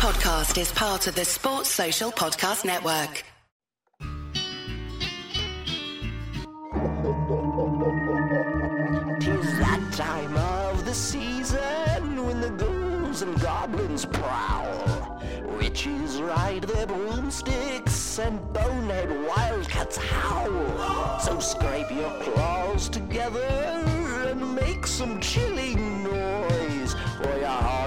podcast is part of the Sports Social Podcast Network. Tis that time of the season when the ghouls and goblins prowl. Witches ride their broomsticks and bonehead wildcats howl. So scrape your claws together and make some chilling noise for your those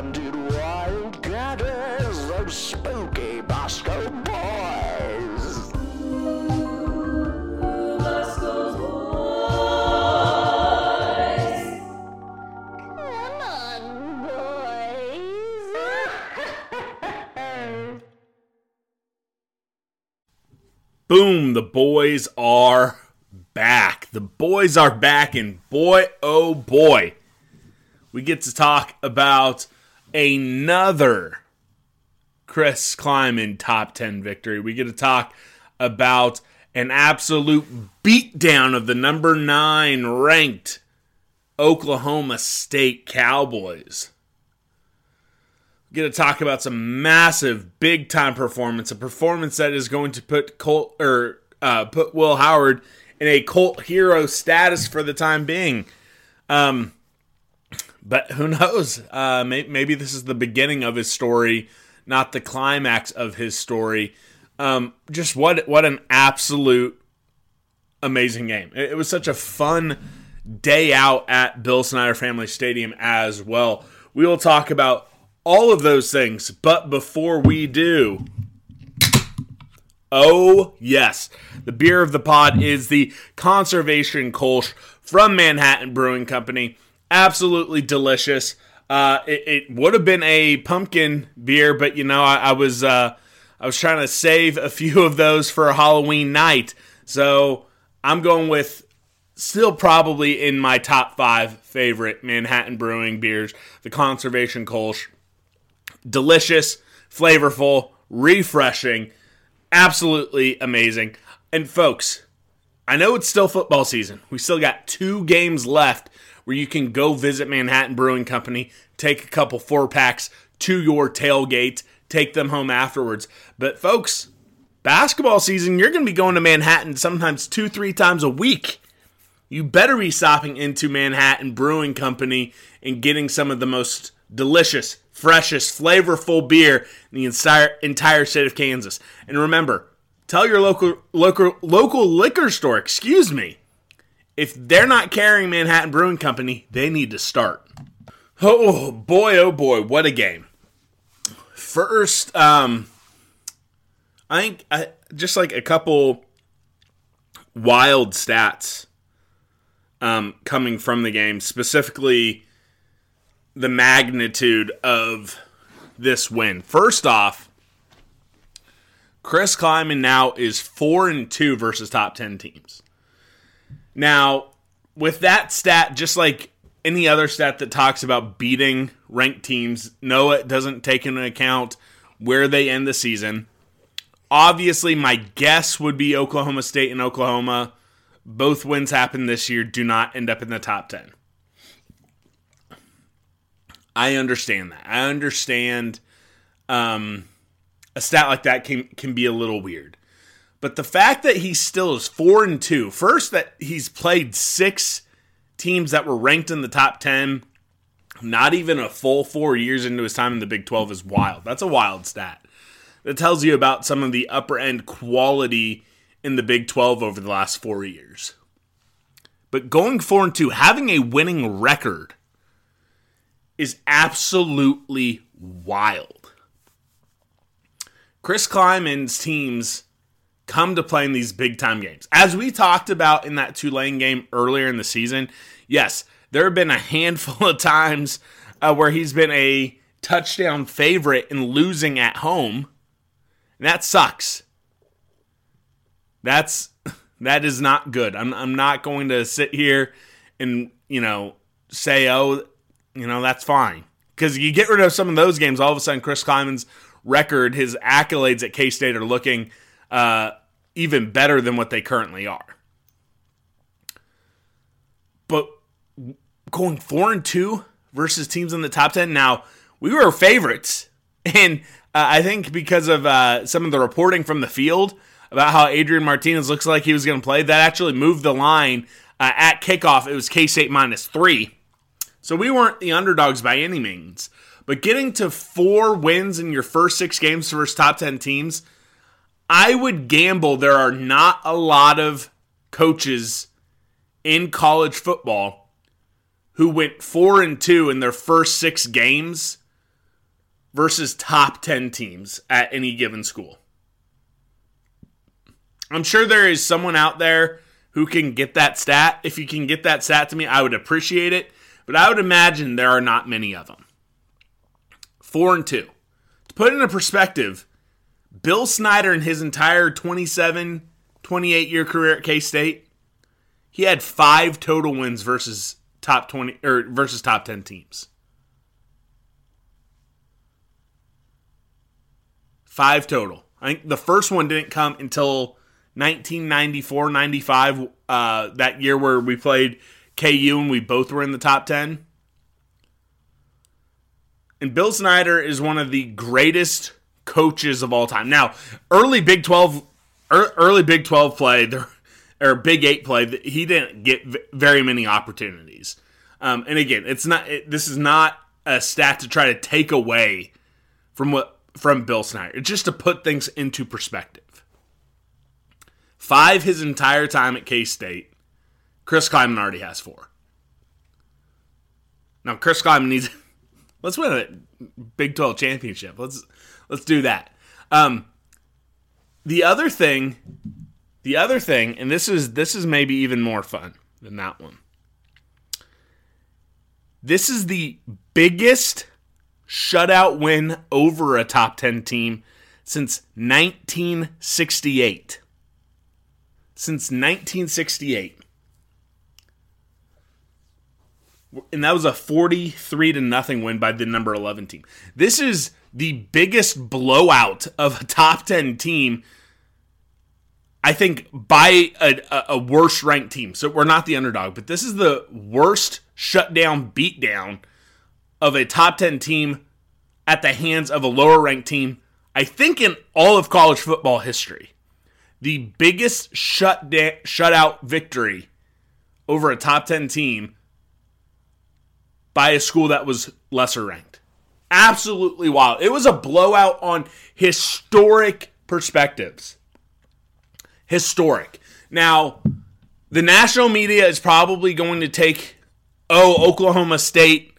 spooky Bosco boys. Come on, boys. Boom, the boys are back. The boys are back, and boy, oh boy, we get to talk about another Chris Klieman top 10 victory. We get to talk about an absolute beatdown of the number nine ranked Oklahoma State Cowboys. We get to talk about some massive, big time performance, a performance that is going to put Colt or uh, put Will Howard in a cult hero status for the time being. Um, but who knows? Uh, may- maybe this is the beginning of his story, not the climax of his story. Um, just what what an absolute amazing game! It, it was such a fun day out at Bill Snyder Family Stadium as well. We will talk about all of those things, but before we do, Oh, yes. The beer of the pod is the Conservation Kolsch from Manhattan Brewing Company. Absolutely delicious. Uh, it, it would have been a pumpkin beer, but you know, I, I was uh, I was trying to save a few of those for a Halloween night. So I'm going with still probably in my top five favorite Manhattan Brewing beers, the Conservation Kolsch. Delicious, flavorful, refreshing absolutely amazing. And folks, I know it's still football season. We still got two games left where you can go visit Manhattan Brewing Company, take a couple four packs to your tailgate, take them home afterwards. But folks, basketball season, you're going to be going to Manhattan sometimes two, three times a week. You better be stopping into Manhattan Brewing Company and getting some of the most delicious, freshest, flavorful beer in the entire entire state of Kansas. And remember, tell your local local local liquor store, excuse me, if they're not carrying Manhattan Brewing Company, they need to start. Oh boy, oh boy, what a game! First, um, I think I, just like a couple wild stats um, coming from the game, specifically the magnitude of this win. First off, Chris Klieman now is four and two versus top ten teams. Now, with that stat, just like any other stat that talks about beating ranked teams, no, it doesn't take into account where they end the season. Obviously, my guess would be Oklahoma State and Oklahoma. Both wins happen this year, do not end up in the top 10. I understand that. I understand um, a stat like that can can be a little weird. But the fact that he still is 4 and two, first that he's played 6 teams that were ranked in the top 10 not even a full 4 years into his time in the Big 12 is wild. That's a wild stat. That tells you about some of the upper end quality in the Big 12 over the last 4 years. But going 4 and 2, having a winning record is absolutely wild. Chris Klieman's teams come to playing these big time games. As we talked about in that Tulane game earlier in the season, yes, there have been a handful of times uh, where he's been a touchdown favorite and losing at home. And that sucks. That's that is not good. I'm I'm not going to sit here and, you know, say, oh, you know, that's fine. Because you get rid of some of those games, all of a sudden Chris Klieman's record, his accolades at K State are looking uh, even better than what they currently are. But going four and two versus teams in the top ten, now we were favorites, and Uh, I think because of uh, some of the reporting from the field about how Adrian Martinez looks like he was going to play, that actually moved the line uh, at kickoff. It was K State minus three. So we weren't the underdogs by any means. But getting to four wins in your first six games versus top 10 teams, I would gamble there are not a lot of coaches in college football who went four and two in their first six games versus top 10 teams at any given school. I'm sure there is someone out there who can get that stat. If you can get that stat to me, I would appreciate it. But I would imagine there are not many of them. Four and two. To put it in perspective, Bill Snyder in his entire 27, 28 year career at K State, he had five total wins versus top 20 or versus top 10 teams. Five total. I think the first one didn't come until 1994 95, uh, that year where we played KU and we both were in the top 10. And Bill Snyder is one of the greatest coaches of all time. Now, early Big 12 early Big 12 play or Big 8 play, he didn't get very many opportunities. Um, and again, it's not it, this is not a stat to try to take away from what from Bill Snyder. It's just to put things into perspective. Five his entire time at K State. Chris Klieman already has four. Now Chris Klieman needs let's win a Big 12 championship. Let's let's do that. Um, the other thing, the other thing, and this is this is maybe even more fun than that one. This is the biggest shutout win over a top 10 team since 1968. Since 1968. And that was a 43 to nothing win by the number 11 team. This is the biggest blowout of a top 10 team I think by a, a, worse ranked team. So we're not the underdog, but this is the worst shutdown beatdown of a top 10 team at the hands of a lower ranked team, I think, in all of college football history. The biggest shut da- shutout victory over a top 10 team by a school that was lesser ranked. Absolutely wild. It was a blowout on historic perspectives. Historic. Now, the national media is probably going to take, oh, Oklahoma State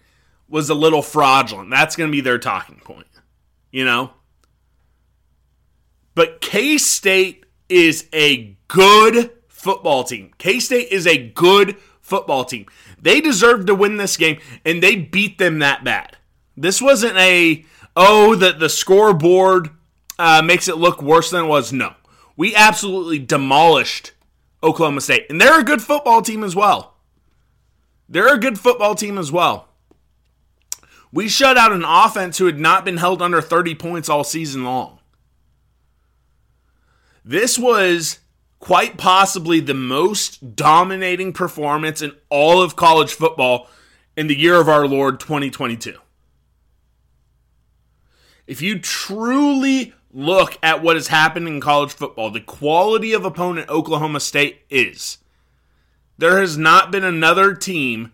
was a little fraudulent. That's going to be their talking point, you know? But K State is a good football team. K State is a good football team. They deserved to win this game, and they beat them that bad. This wasn't a, oh, that the scoreboard uh, makes it look worse than it was. No. We absolutely demolished Oklahoma State. And they're a good football team as well. They're a good football team as well. We shut out an offense who had not been held under 30 points all season long. This was quite possibly the most dominating performance in all of college football in the year of our Lord 2022. If you truly look at what has happened in college football, the quality of opponent Oklahoma State is, there has not been another team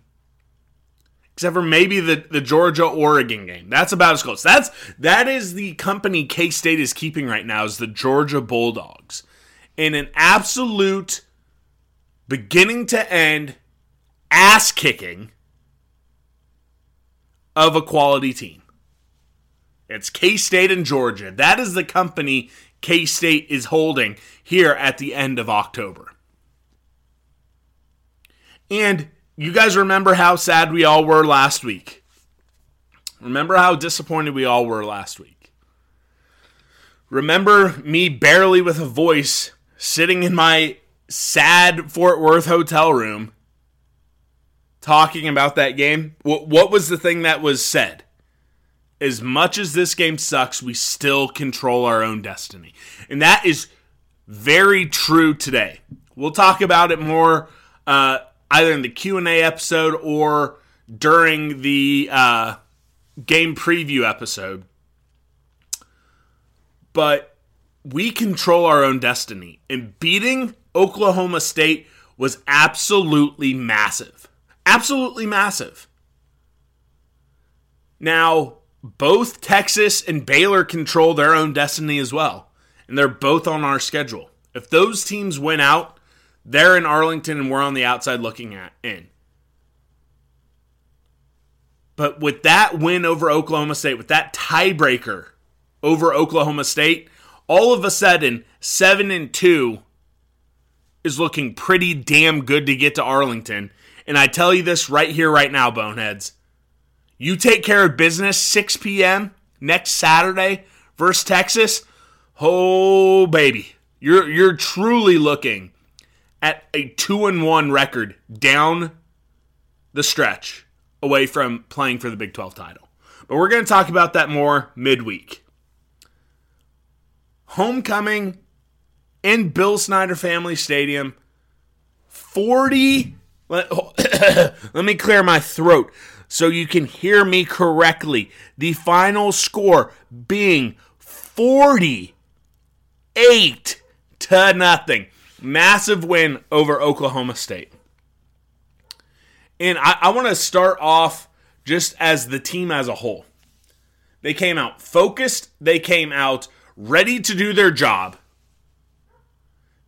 except for maybe the, the Georgia Oregon game. That's about as close. That's that is the company K State is keeping right now is the Georgia Bulldogs, in an absolute beginning to end ass kicking of a quality team. It's K State and Georgia. That is the company K State is holding here at the end of October. And you guys remember how sad we all were last week. Remember how disappointed we all were last week. Remember me barely with a voice sitting in my sad Fort Worth hotel room talking about that game? What was the thing that was said? As much as this game sucks, we still control our own destiny. And that is very true today. We'll talk about it more uh, either in the Q&A episode or during the uh, game preview episode. but we control our own destiny. And beating Oklahoma State was absolutely massive. Absolutely massive. Now, both Texas and Baylor control their own destiny as well, and they're both on our schedule. If those teams win out, they're in Arlington and we're on the outside looking at in. But with that win over Oklahoma State, with that tiebreaker over Oklahoma State, all of a sudden, 7 and 2 is looking pretty damn good to get to Arlington. And I tell you this right here, right now, Boneheads. You take care of business 6 p.m. next Saturday versus Texas. Oh, baby. You're, you're truly looking at a 2 and 1 record down the stretch away from playing for the Big 12 title. But we're going to talk about that more midweek. Homecoming in Bill Snyder Family Stadium. 40. Let, let me clear my throat so you can hear me correctly. The final score being 48 to nothing. Massive win over Oklahoma State. And I, I want to start off just as the team as a whole. They came out focused, they came out ready to do their job.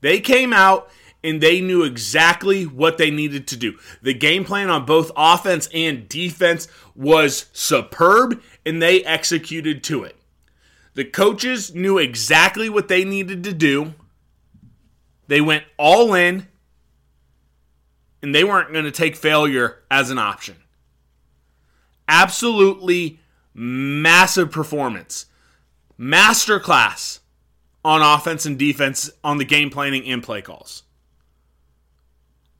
They came out and they knew exactly what they needed to do. The game plan on both offense and defense was superb and they executed to it. The coaches knew exactly what they needed to do. They went all in and they weren't going to take failure as an option. Absolutely massive performance. Masterclass on offense and defense on the game planning and play calls.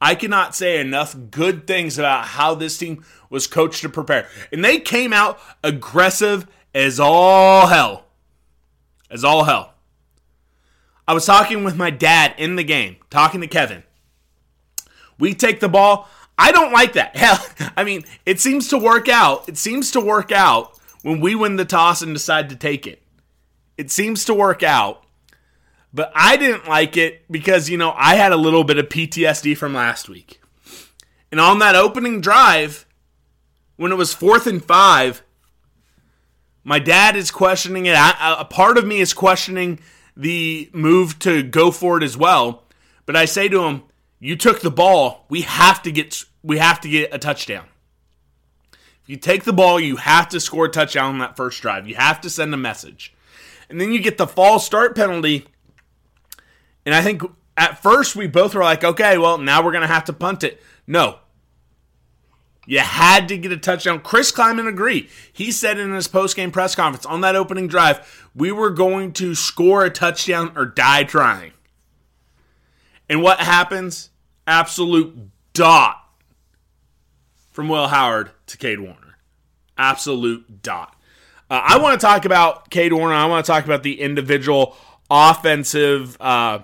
I cannot say enough good things about how this team was coached to prepare. And they came out aggressive as all hell. As all hell. I was talking with my dad in the game, talking to Kevin. We take the ball. I don't like that. Hell, I mean, it seems to work out. It seems to work out when we win the toss and decide to take it. It seems to work out. But I didn't like it because, you know, I had a little bit of PTSD from last week. And on that opening drive, when it was fourth and five, my dad is questioning it. A part of me is questioning the move to go for it as well. But I say to him, you took the ball. We have to get we have to get a touchdown. If you take the ball, you have to score a touchdown on that first drive. You have to send a message. And then you get the false start penalty. And I think at first we both were like, okay, well, now we're going to have to punt it. No. You had to get a touchdown. Chris Klieman agreed. He said in his post-game press conference on that opening drive, we were going to score a touchdown or die trying. And what happens? absolute dot from Will Howard to Kade Warner. Absolute dot. Uh, I want to talk about Kade Warner. I want to talk about the individual offensive uh,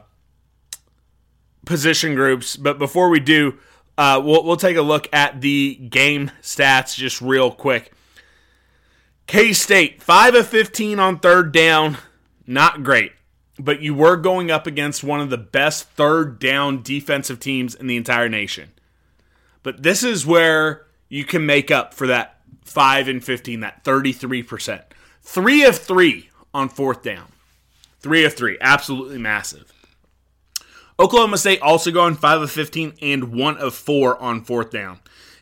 position groups. But before we do, uh, we'll, we'll take a look at the game stats just real quick. K State, 5 of 15 on third down. Not great but you were going up against one of the best third down defensive teams in the entire nation. But this is where you can make up for that 5 and 15, that 33%. 3 of 3 on fourth down. 3 of 3, absolutely massive. Oklahoma State also going 5 of 15 and 1 of 4 on fourth down.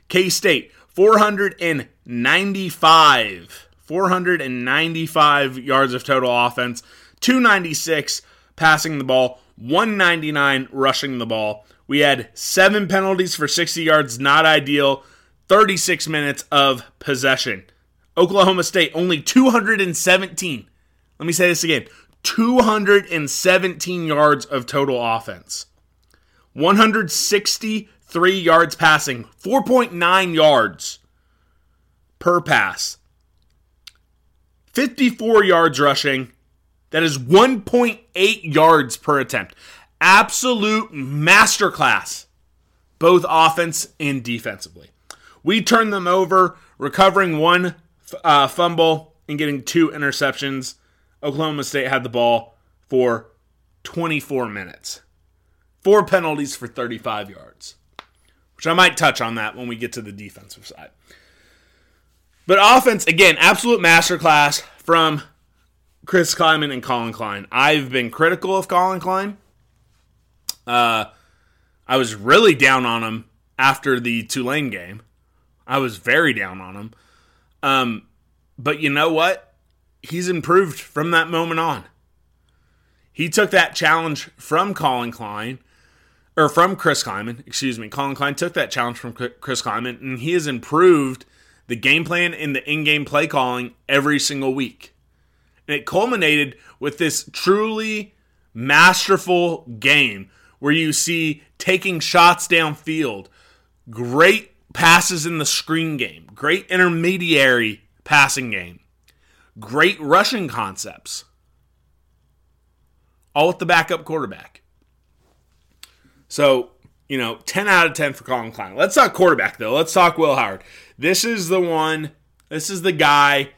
K State 495 495 yards of total offense 296 passing the ball, 199 rushing the ball. We had seven penalties for 60 yards, not ideal. 36 minutes of possession. Oklahoma State only 217. Let me say this again 217 yards of total offense. 163 yards passing, 4.9 yards per pass. 54 yards rushing, that is 1.8 yards per attempt. Absolute masterclass, both offense and defensively. We turned them over, recovering one uh, fumble and getting two interceptions. Oklahoma State had the ball for 24 minutes. Four penalties for 35 yards, which I might touch on that when we get to the defensive side. But offense, again, absolute masterclass from Chris Klieman and Collin Klein. I've been critical of Collin Klein. Uh, I was really down on him after the Tulane game. I was very down on him. Um, but you know what? He's improved from that moment on. He took that challenge from Collin Klein, or from Chris Klieman, excuse me. Collin Klein took that challenge from Chris Klieman, and he has improved the game plan and the in game play calling every single week. And it culminated with this truly masterful game where you see taking shots downfield, great passes in the screen game, great intermediary passing game, great rushing concepts, all with the backup quarterback. So, you know, 10 out of 10 for Collin Klein. Let's talk quarterback, though. Let's talk Will Howard. This is the one, this is the guy,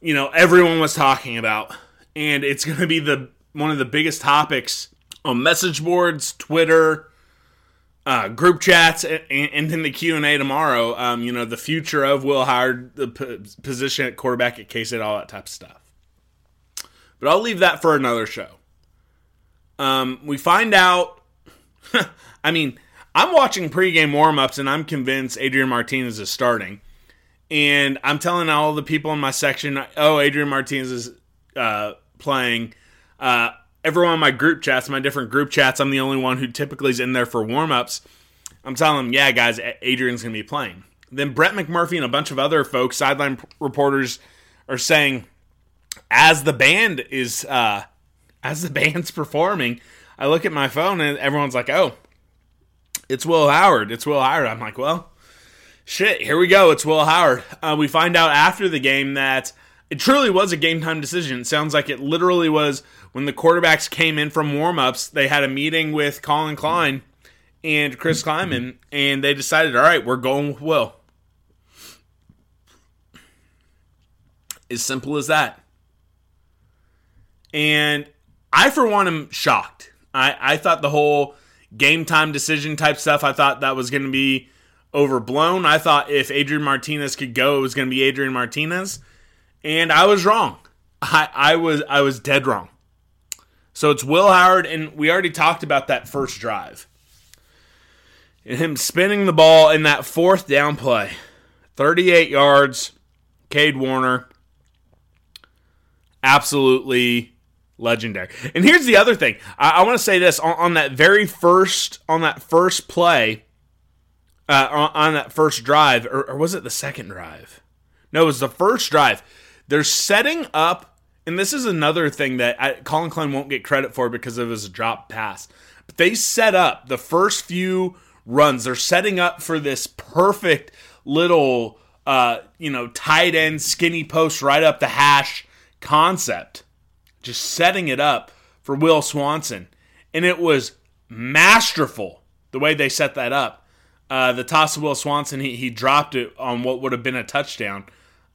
you know, everyone was talking about. And it's going to be the one of the biggest topics on message boards, Twitter, uh, group chats, and, and then the Q and A tomorrow. Um, you know, the future of Will Howard, the p- position at quarterback at K State, all that type of stuff. But I'll leave that for another show. Um, we find out. I mean, I'm watching pregame warmups, and I'm convinced Adrian Martinez is starting. And I'm telling all the people in my section, "Oh, Adrian Martinez is uh, playing." Uh, everyone in my group chats, my different group chats, I'm the only one who typically is in there for warmups. I'm telling them, yeah, guys, Adrian's going to be playing. Then Brett McMurphy and a bunch of other folks, sideline reporters, are saying, as the band is, uh, as the band's performing, I look at my phone and everyone's like, oh, it's Will Howard. It's Will Howard. I'm like, well, shit, here we go. It's Will Howard. Uh, we find out after the game that it truly was a game time decision. It sounds like it literally was when the quarterbacks came in from warmups. They had a meeting with Collin Klein and Chris Klieman, and they decided, all right, we're going with Will. As simple as that. And I, for one, am shocked. I, I thought the whole game time decision type stuff, I thought that was going to be overblown. I thought if Adrian Martinez could go, it was going to be Adrian Martinez and I was wrong. I, I was I was dead wrong. So it's Will Howard, and we already talked about that first drive. And him spinning the ball in that fourth down play. 38 yards, Kade Warner. Absolutely legendary. And here's the other thing. I, I want to say this on, on, that very first on that first play, uh, on, on, that first drive, or, or was it the second drive? No, it was the first drive they're setting up, and this is another thing that I, Collin Klein won't get credit for because of his drop pass. But they set up the first few runs. They're setting up for this perfect little, uh, you know, tight end skinny post right up the hash concept. Just setting it up for Will Swanson, and it was masterful the way they set that up. Uh, the toss of Will Swanson, he, he dropped it on what would have been a touchdown.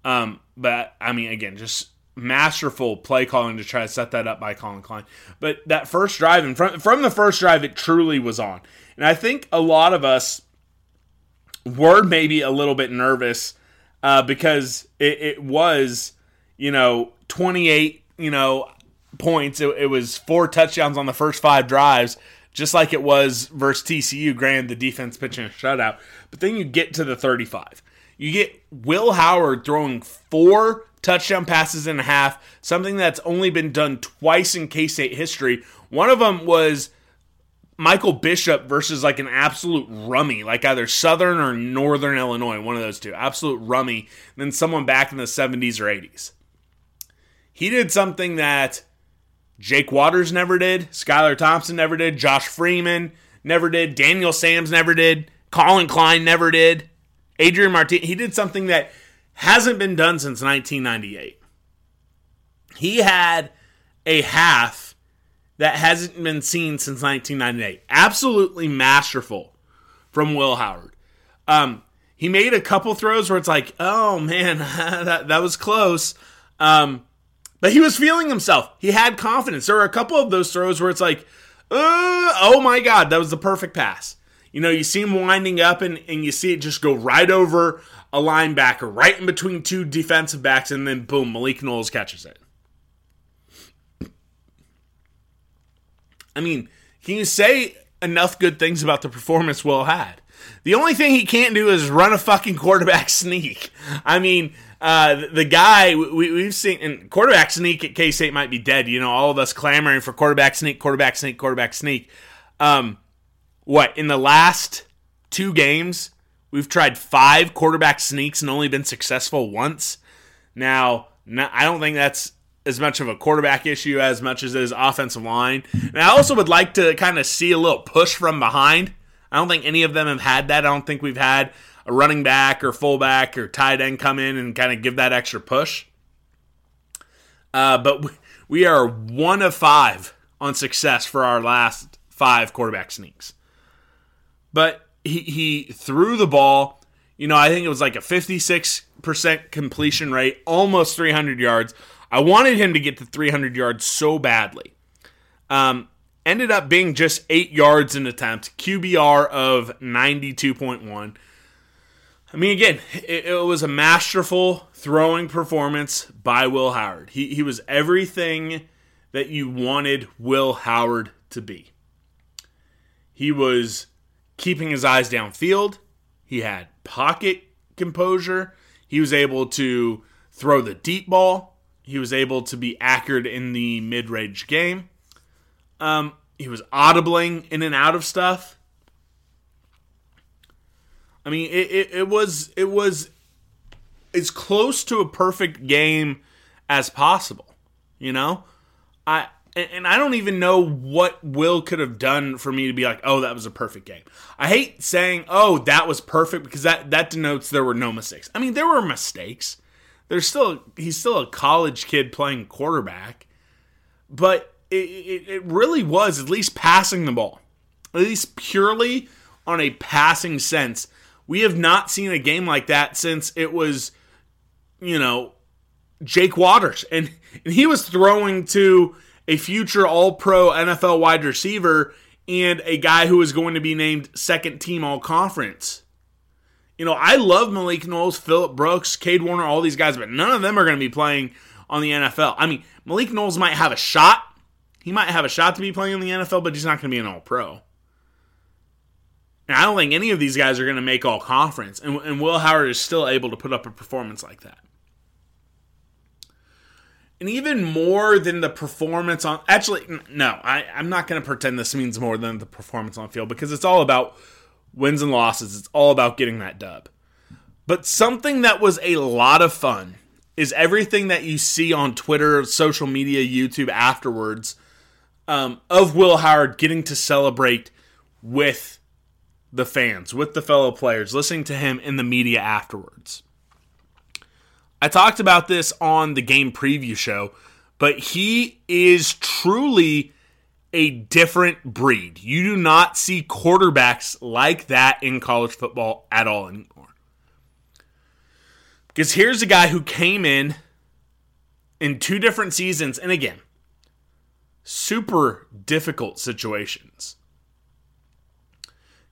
Um, but I mean, again, just masterful play calling to try to set that up by Collin Klein. But that first drive, and from from the first drive, it truly was on. And I think a lot of us were maybe a little bit nervous uh, because it, it, was, you know, 28, you know, points. It, it was four touchdowns on the first five drives just like it was versus TCU. Granted, the defense pitching a shutout, but then you get to the 35. You get Will Howard throwing four touchdown passes and a half, something that's only been done twice in K State history. One of them was Michael Bishop versus like an absolute rummy, like either Southern or Northern Illinois, one of those two, absolute rummy. Then someone back in the 70s or 80s. He did something that Jake Waters never did, Skylar Thompson never did, Josh Freeman never did, Daniel Sams never did, Collin Klein never did. Adrian Martinez, he did something that hasn't been done since 1998. He had a half that hasn't been seen since 1998. Absolutely masterful from Will Howard. Um, he made a couple throws where it's like, oh man, that, that was close. Um, But he was feeling himself. He had confidence. There were a couple of those throws where it's like, uh, oh my God, that was the perfect pass. You know, you see him winding up and, and you see it just go right over a linebacker, right in between two defensive backs, and then boom, Malik Knowles catches it. I mean, can you say enough good things about the performance Will had? The only thing he can't do is run a fucking quarterback sneak. I mean, uh, the guy we, we've seen and quarterback sneak at K State might be dead. You know, all of us clamoring for quarterback sneak, quarterback sneak, quarterback sneak. Um, what in the last two games we've tried five quarterback sneaks and only been successful once. Now, I don't think that's as much of a quarterback issue as much as it is offensive line. And I also would like to kind of see a little push from behind. I don't think any of them have had that. I don't think we've had a running back or fullback or tight end come in and kind of give that extra push. Uh, but we are one of five on success for our last five quarterback sneaks. But he, he threw the ball. You know, I think it was like a 56% completion rate, almost 300 yards. I wanted him to get to 300 yards so badly. Um, ended up being just eight yards an attempt, QBR of 92.1. I mean, again, it, it, was a masterful throwing performance by Will Howard. He, he was everything that you wanted Will Howard to be. He was keeping his eyes downfield, he had pocket composure, he was able to throw the deep ball he was able to be accurate in the mid range game. Um, he was audibling in and out of stuff. I mean, it, it, it was it was as close to a perfect game as possible. You know, I and I don't even know what Will could have done for me to be like, oh, that was a perfect game. I hate saying, oh, that was perfect because that that denotes there were no mistakes. I mean, there were mistakes there's still he's still a college kid playing quarterback, but it, it, it really was at least passing the ball, at least purely on a passing sense. We have not seen a game like that since it was, you know, Jake Waters, and and he was throwing to a future All Pro NFL wide receiver and a guy who is going to be named second team All Conference. You know, I love Malik Knowles, Phillip Brooks, Kade Warner, all these guys, but none of them are going to be playing on the NFL. I mean, Malik Knowles might have a shot. He might have a shot to be playing in the NFL, but he's not going to be an all pro. And I don't think any of these guys are going to make all conference. And, and Will Howard is still able to put up a performance like that. And even more than the performance on. Actually, no, I, I'm not going to pretend this means more than the performance on field because it's all about wins and losses. It's all about getting that dub. But something that was a lot of fun is everything that you see on Twitter, social media, YouTube afterwards um, of Will Howard getting to celebrate with the fans, with the fellow players, listening to him in the media afterwards. I talked about this on the game preview show, but he is truly a different breed. You do not see quarterbacks like that in college football at all anymore. Because here's a guy who came in in two different seasons, and again, super difficult situations.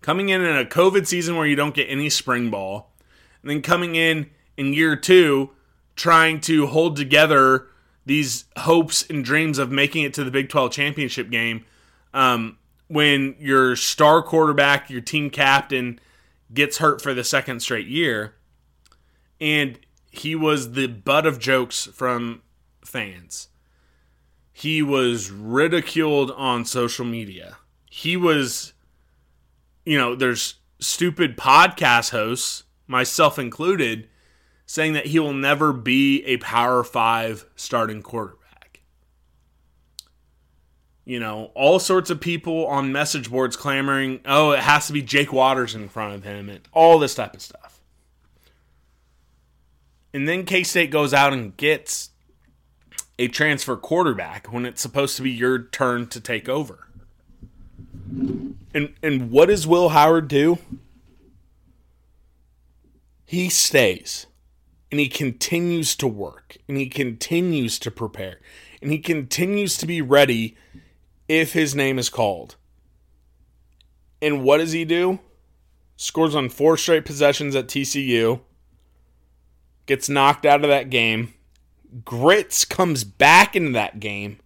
Coming in in a COVID season where you don't get any spring ball, and then coming in in year two, trying to hold together these hopes and dreams of making it to the Big 12 championship game um, when your star quarterback, your team captain, gets hurt for the second straight year. And he was the butt of jokes from fans. He was ridiculed on social media. He was, you know, there's stupid podcast hosts, myself included, saying that he will never be a Power Five starting quarterback. You know, all sorts of people on message boards clamoring, oh, it has to be Jake Waters in front of him, and all this type of stuff. And then K State goes out and gets a transfer quarterback when it's supposed to be your turn to take over. And and what does Will Howard do? He stays and he continues to work and he continues to prepare and he continues to be ready if his name is called. And what does he do? Scores on four straight possessions at TCU, gets knocked out of that game. Grits comes back into that game,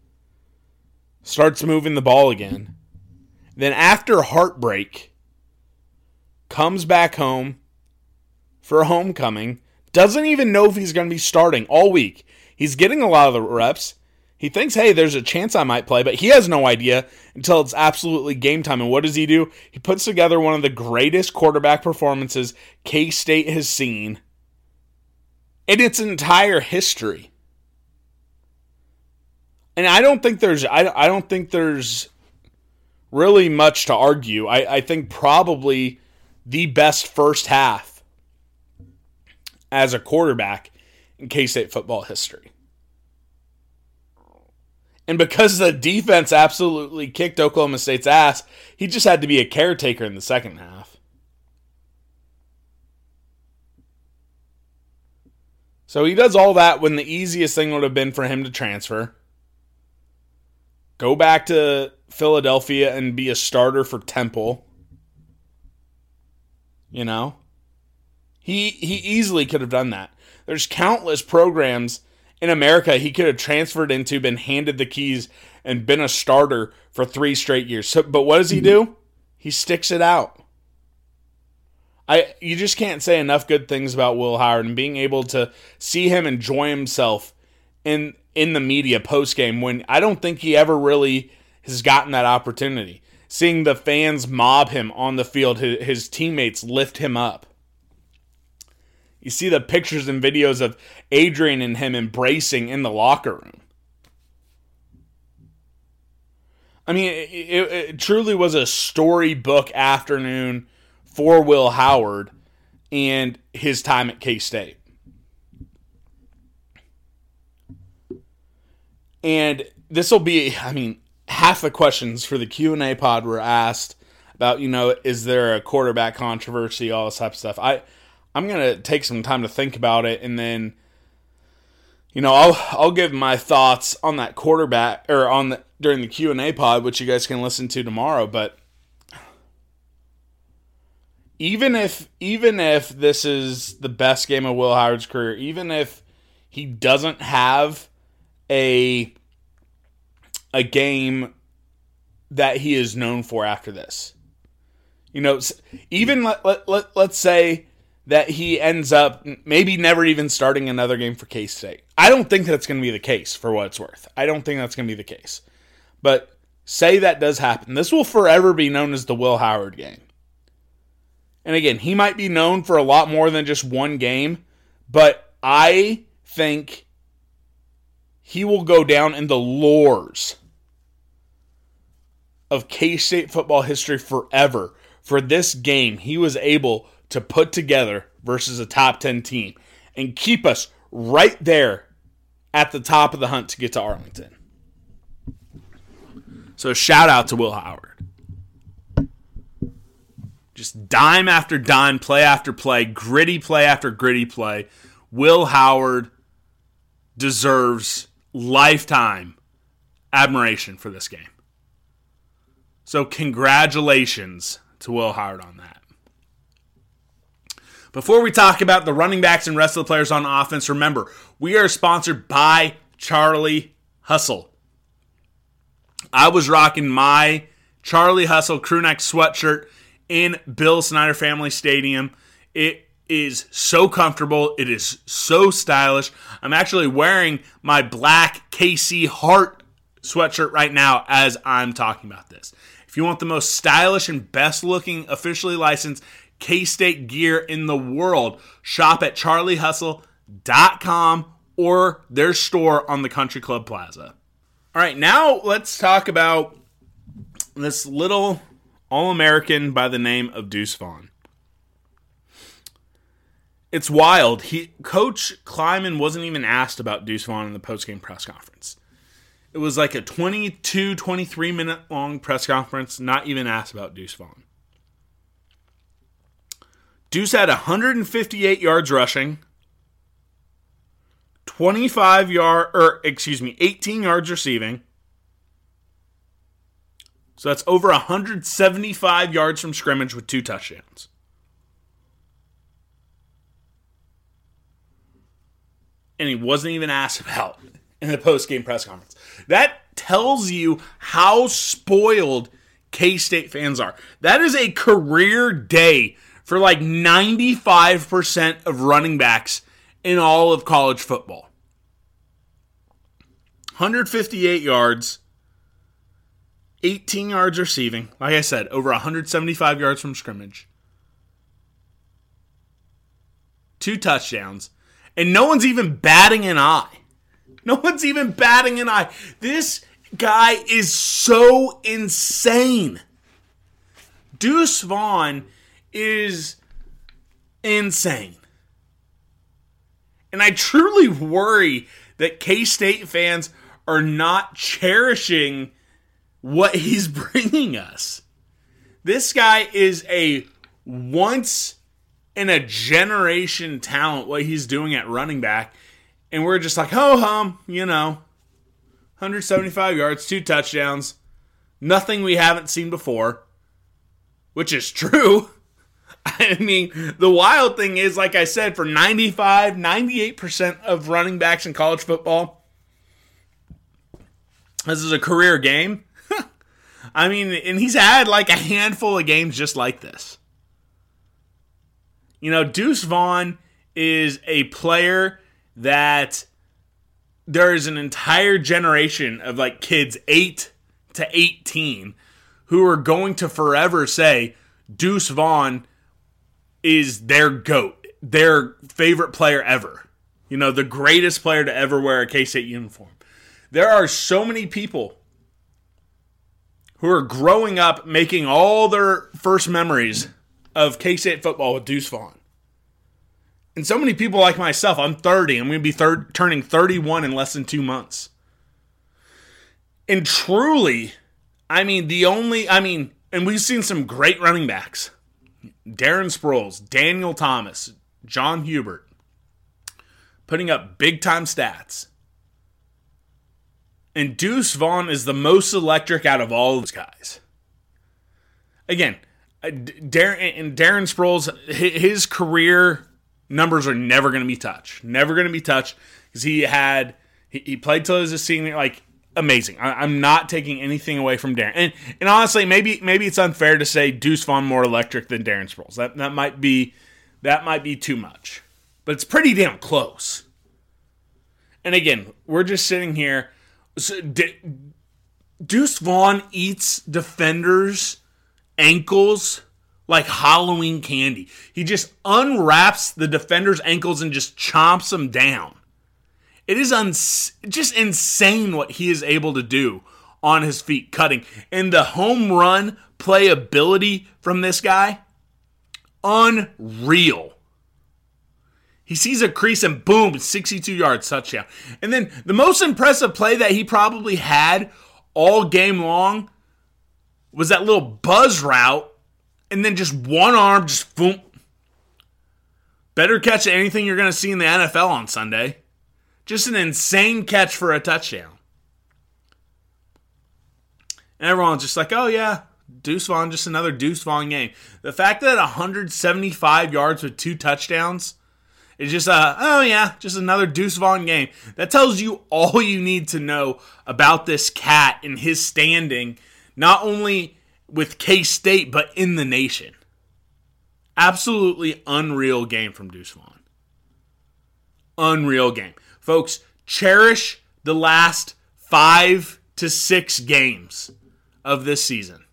starts moving the ball again. Then, after heartbreak, comes back home for homecoming, doesn't even know if he's going to be starting all week. He's getting a lot of the reps. He thinks, hey, there's a chance I might play, but he has no idea until it's absolutely game time. And what does he do? He puts together one of the greatest quarterback performances K State has seen in its entire history. And I don't think there's I, I don't think there's really much to argue. I, I think probably the best first half as a quarterback in K State football history. And because the defense absolutely kicked Oklahoma State's ass, he just had to be a caretaker in the second half. So he does all that when the easiest thing would have been for him to transfer. Go back to Philadelphia and be a starter for Temple. You know? He he easily could have done that. There's countless programs in America he could have transferred into, been handed the keys, and been a starter for three straight years. So, but what does he mm-hmm. do? He sticks it out. I you just can't say enough good things about Will Howard and being able to see him enjoy himself in in the media post game when I don't think he ever really has gotten that opportunity. Seeing the fans mob him on the field, his, his teammates lift him up. You see the pictures and videos of Adrian and him embracing in the locker room. I mean, it, it, it truly was a storybook afternoon for Will Howard and his time at K State. And this will be, I mean, half the questions for the Q and A pod were asked about, you know, is there a quarterback controversy, all this type of stuff. I I'm gonna take some time to think about it, and then, you know, I'll I'll give my thoughts on that quarterback or on the during the Q and A pod, which you guys can listen to tomorrow. But even if even if this is the best game of Will Howard's career, even if he doesn't have a a game that he is known for after this. You know, even let, let, let, let's say that he ends up maybe never even starting another game for K State. I don't think that's going to be the case for what it's worth. I don't think that's going to be the case. But say that does happen. This will forever be known as the Will Howard game. And again, he might be known for a lot more than just one game, but I think he will go down in the lores of K State football history forever for this game he was able to put together versus a top 10 team and keep us right there at the top of the hunt to get to Arlington. So, shout out to Will Howard. Just dime after dime, play after play, gritty play after gritty play. Will Howard deserves lifetime admiration for this game. So, congratulations to Will Howard on that. Before we talk about the running backs and rest of the players on offense, remember, we are sponsored by Charlie Hustle. I was rocking my Charlie Hustle crewneck sweatshirt in Bill Snyder Family Stadium. It is so comfortable. It is so stylish. I'm actually wearing my black KC Heart sweatshirt right now as I'm talking about this. If you want the most stylish and best looking officially licensed K State gear in the world. Shop at charliehustle.com or their store on the Country Club Plaza. All right, now let's talk about this little All American by the name of Deuce Vaughn. It's wild. He Coach Klieman wasn't even asked about Deuce Vaughn in the postgame press conference. It was like a 22, 23 minute long press conference, not even asked about Deuce Vaughn. Deuce had 158 yards rushing, 25 yard or er, excuse me, 18 yards receiving. So that's over 175 yards from scrimmage with two touchdowns. And he wasn't even asked about in the post-game press conference. That tells you how spoiled K-State fans are. That is a career day for like 95% of running backs in all of college football. 158 yards, 18 yards receiving. Like I said, over 175 yards from scrimmage. Two touchdowns. And no one's even batting an eye. No one's even batting an eye. This guy is so insane. Deuce Vaughn is insane. And I truly worry that K State fans are not cherishing what he's bringing us. This guy is a once in a generation talent, what he's doing at running back. And we're just like, ho hum, you know, 175 yards, two touchdowns, nothing we haven't seen before, which is true. I mean, the wild thing is, like I said, for 95, 98% of running backs in college football, this is a career game. I mean, and he's had like a handful of games just like this. You know, Deuce Vaughn is a player that there is an entire generation of like kids 8 to 18 who are going to forever say Deuce Vaughn is their goat, their favorite player ever. You know, the greatest player to ever wear a K State uniform. There are so many people who are growing up making all their first memories of K State football with Deuce Vaughn. And so many people like myself, I'm 30, I'm going to be turning 31 in less than two months. And truly, I mean, the only, I mean, and we've seen some great running backs Darren Sproles, Daniel Thomas, John Hubert, putting up big time stats. And Deuce Vaughn is the most electric out of all those guys. Again, uh, Darren and Darren Sproles, his career numbers are never going to be touched. Never going to be touched because he had he, he, played till he was a senior. Like amazing. I, am not taking anything away from Darren. And and honestly, maybe maybe it's unfair to say Deuce Vaughn more electric than Darren Sproles. That that might be that might be too much, but it's pretty damn close. And again, we're just sitting here. So, De- Deuce Vaughn eats defenders' ankles like Halloween candy. He just unwraps the defender's ankles and just chomps them down. It is uns- just insane what he is able to do on his feet cutting. And the home run playability from this guy, unreal. He sees a crease and boom, 62 yards touchdown. And then the most impressive play that he probably had all game long was that little buzz route and then just one arm, just boom. Better catch anything you're going to see in the NFL on Sunday. Just an insane catch for a touchdown. And everyone's just like, oh, yeah, Deuce Vaughn, just another Deuce Vaughn game. The fact that 175 yards with two touchdowns is just a, oh, yeah, just another Deuce Vaughn game. That tells you all you need to know about this cat and his standing, not only with K State, but in the nation. Absolutely unreal game from Deuce Vaughn. Unreal game. Folks, cherish the last five to six games of this season.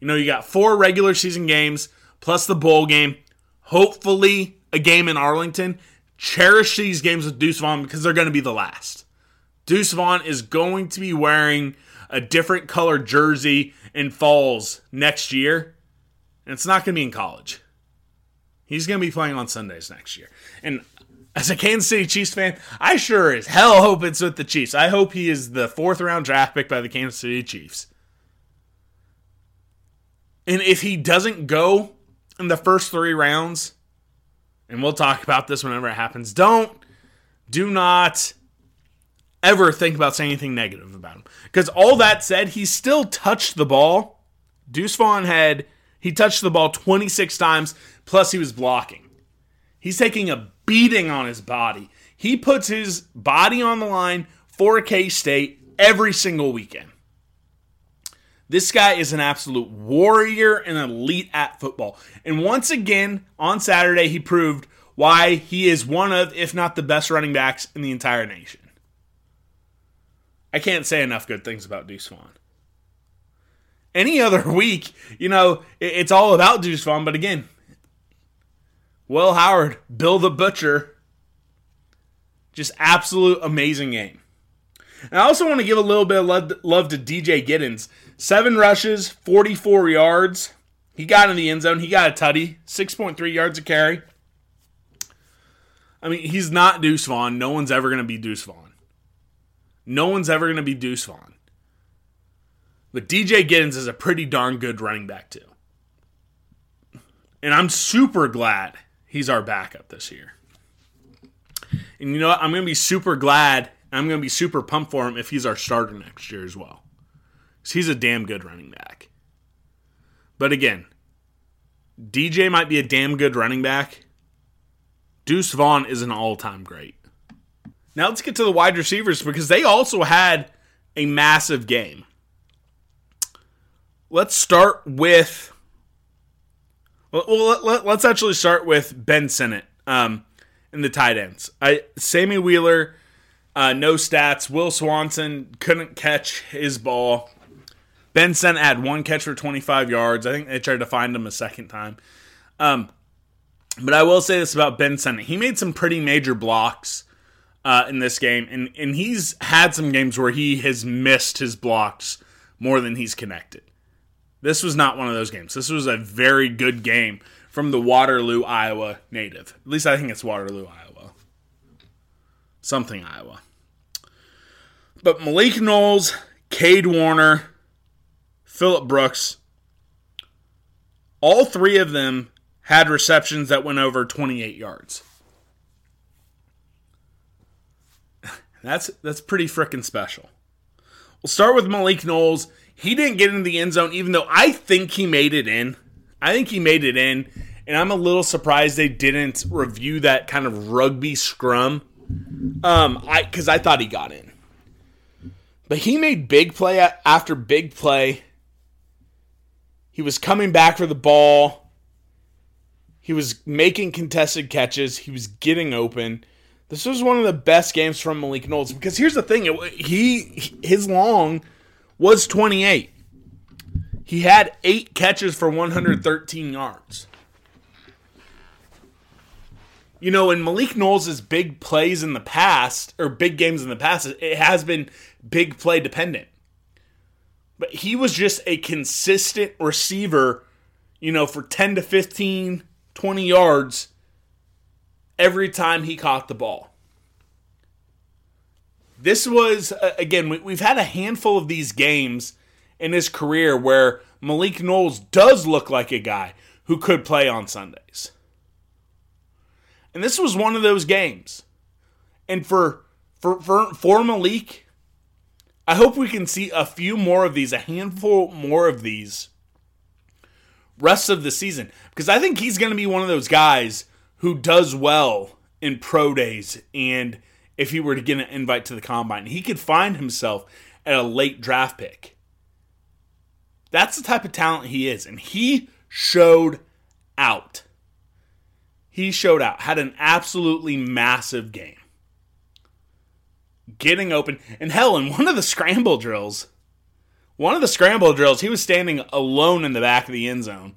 You know, you got four regular season games plus the bowl game, hopefully a game in Arlington. Cherish these games with Deuce Vaughn because they're going to be the last. Deuce Vaughn is going to be wearing a different color jersey in falls next year, and it's not going to be in college. He's going to be playing on Sundays next year. And as a Kansas City Chiefs fan, I sure as hell hope it's with the Chiefs. I hope he is the fourth round draft pick by the Kansas City Chiefs. And if he doesn't go in the first three rounds, and we'll talk about this whenever it happens, don't, do not ever think about saying anything negative about him. Because all that said, he still touched the ball. Deuce Vaughn had he touched the ball 26 times, plus he was blocking. He's taking a beating on his body. He puts his body on the line for K State every single weekend. This guy is an absolute warrior and elite at football. And once again, on Saturday, he proved why he is one of, if not the best running backs in the entire nation. I can't say enough good things about Deuce Vaughn. Any other week, you know, it's all about Deuce Vaughn, but again, Will Howard, Bill the Butcher, just absolute amazing game. And I also want to give a little bit of love, to DJ Giddens. Seven rushes, 44 yards. He got in the end zone. He got a tutty, 6.3 yards a carry. I mean, he's not Deuce Vaughn. No one's ever going to be Deuce Vaughn. No one's ever going to be Deuce Vaughn. But DJ Giddens is a pretty darn good running back, too. And I'm super glad he's our backup this year. And you know what? I'm going to be super glad. I'm going to be super pumped for him if he's our starter next year as well. Because he's a damn good running back. But again, DJ might be a damn good running back. Deuce Vaughn is an all time great. Now let's get to the wide receivers because they also had a massive game. Let's start with. Well, let, us actually start with Ben Sinnott um, in the tight ends. I Sammy Wheeler, uh, no stats. Will Swanson couldn't catch his ball. Ben Sinnott had one catch for 25 yards. I think they tried to find him a second time. Um, but I will say this about Ben Sinnott. He made some pretty major blocks uh, in this game, and, and he's had some games where he has missed his blocks more than he's connected. This was not one of those games. This was a very good game from the Waterloo, Iowa native. At least I think it's Waterloo, Iowa. Something Iowa. But Malik Knowles, Kade Warner, Phillip Brooks, all three of them had receptions that went over 28 yards. That's that's pretty freaking special. We'll start with Malik Knowles. He didn't get into the end zone, even though I think he made it in. I think he made it in, and I'm a little surprised they didn't review that kind of rugby scrum. Um, I because I thought he got in, but he made big play after big play. He was coming back for the ball. He was making contested catches. He was getting open. This was one of the best games from Malik Knowles because here's the thing: it, he his long was 28. He had eight catches for 113 yards. You know, in Malik Knowles' big plays in the past, or big games in the past, it has been big play dependent. But he was just a consistent receiver, you know, for 10 to 15, 20 yards every time he caught the ball. This was, uh, again, we've had a handful of these games in his career where Malik Knowles does look like a guy who could play on Sundays. And this was one of those games. And for for for, for Malik, I hope we can see a few more of these, a handful more of these rest of the season because I think he's going to be one of those guys who does well in pro days and if he were to get an invite to the combine. He could find himself at a late draft pick. That's the type of talent he is. And he showed out. He showed out, had an absolutely massive game. Getting open. And hell, in one of the scramble drills, one of the scramble drills, he was standing alone in the back of the end zone.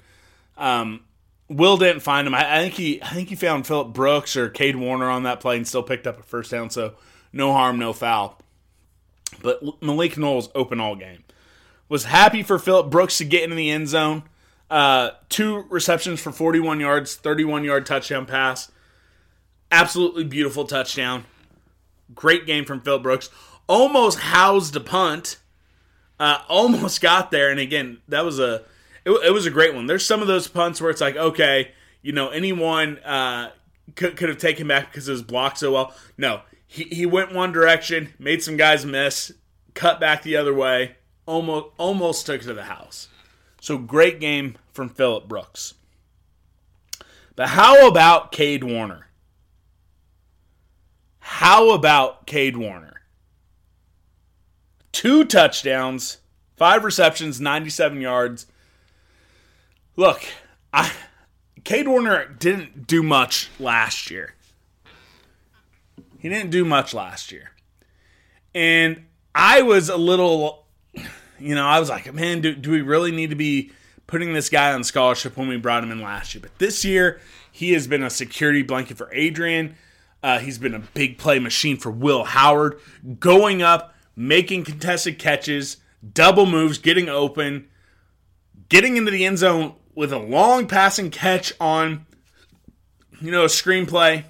Um, Will didn't find him. I, I, think he I think he found Phillip Brooks or Kade Warner on that play and still picked up a first down. So no harm, no foul. But Malik Knowles open all game. Was happy for Phillip Brooks to get into the end zone. Uh, two receptions for 41 yards, 31 yard touchdown pass. Absolutely beautiful touchdown. Great game from Phillip Brooks. Almost housed a punt. Uh, almost got there. And again, that was a it, it was a great one. There's some of those punts where it's like, okay, you know, anyone uh, could, could have taken back because it was blocked so well. No, he, he went one direction, made some guys miss, cut back the other way, almost almost took to the house. So great game from Phillip Brooks. But how about Kade Warner? How about Kade Warner? Two touchdowns, five receptions, 97 yards. Look, I Kade Warner didn't do much last year. He didn't do much last year. And I was a little, you know, I was like, man, do, do we really need to be putting this guy on scholarship when we brought him in last year? But this year, he has been a security blanket for Adrian. Uh, he's been a big play machine for Will Howard, going up, making contested catches, double moves, getting open, getting into the end zone with a long passing catch on, you know, a screenplay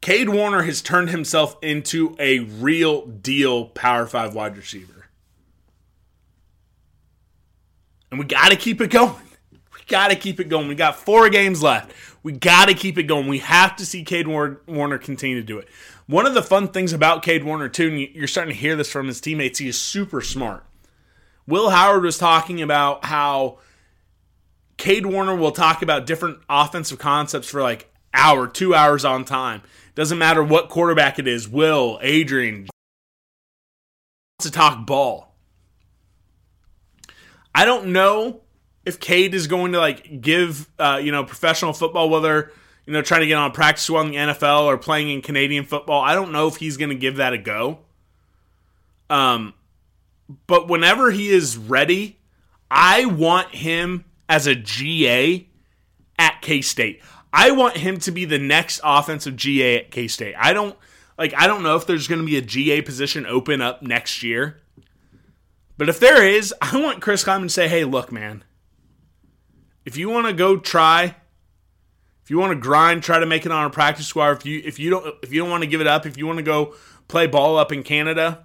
Kade Warner has turned himself into a real deal Power 5 wide receiver. And we got to keep it going. We got to keep it going. We got four games left. We got to keep it going. We have to see Kade Warner continue to do it. One of the fun things about Kade Warner, too, and you're starting to hear this from his teammates, he is super smart. Will Howard was talking about how Kade Warner will talk about different offensive concepts for like hour, two hours on time. Doesn't matter what quarterback it is, Will, Adrian, wants to talk ball. I don't know if Kade is going to like give uh, you know professional football, whether you know trying to get on practice squad in the NFL or playing in Canadian football. I don't know if he's going to give that a go. Um, but whenever he is ready, I want him as a GA at K State. I want him to be the next offensive GA at K State. I don't like I don't know if there's going to be a GA position open up next year. But if there is, I want Chris Klieman to say, "Hey, look, man. If you want to go try, if you want to grind, try to make it on a practice squad. If you if you don't if you don't want to give it up, if you want to go play ball up in Canada,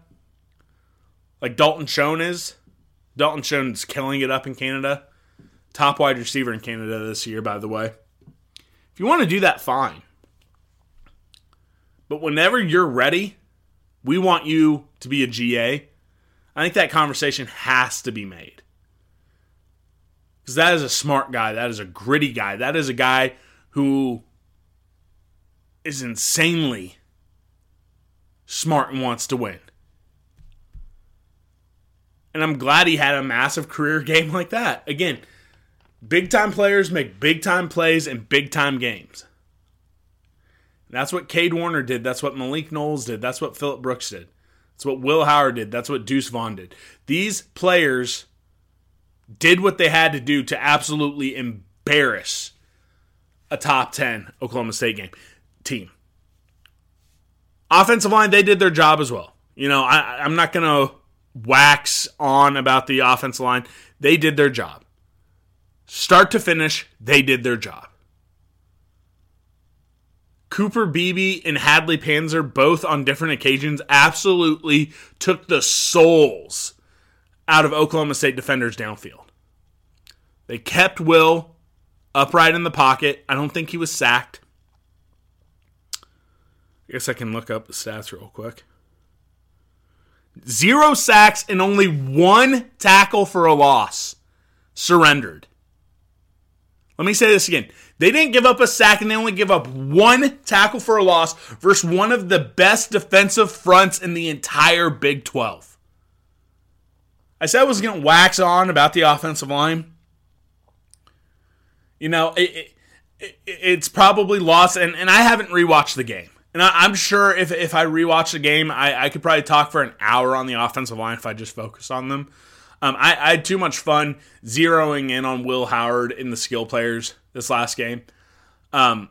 like Dalton Schoen is, Dalton Schoen's killing it up in Canada. Top wide receiver in Canada this year, by the way. If you want to do that, fine. But whenever you're ready, we want you to be a GA. I think that conversation has to be made. Because that is a smart guy. That is a gritty guy. That is a guy who is insanely smart and wants to win. And I'm glad he had a massive career game like that. Again, Big time players make big time plays in big time games. That's what Kade Warner did. That's what Malik Knowles did. That's what Phillip Brooks did. That's what Will Howard did. That's what Deuce Vaughn did. These players did what they had to do to absolutely embarrass a top 10 Oklahoma State game team. Offensive line, they did their job as well. You know, I, I'm not going to wax on about the offensive line. They did their job. Start to finish, they did their job. Cooper Beebe and Hadley Panzer, both on different occasions, absolutely took the souls out of Oklahoma State defenders downfield. They kept Will upright in the pocket. I don't think he was sacked. I guess I can look up the stats real quick. Zero sacks and only one tackle for a loss surrendered. Let me say this again. They didn't give up a sack and they only give up one tackle for a loss versus one of the best defensive fronts in the entire Big 12. I said I was going to wax on about the offensive line. You know, it, it, it's probably lost, and, and I haven't rewatched the game. And I, am sure if, if I rewatch the game, I, I could probably talk for an hour on the offensive line if I just focus on them. Um, I, I, had too much fun zeroing in on Will Howard in the skill players this last game. Um,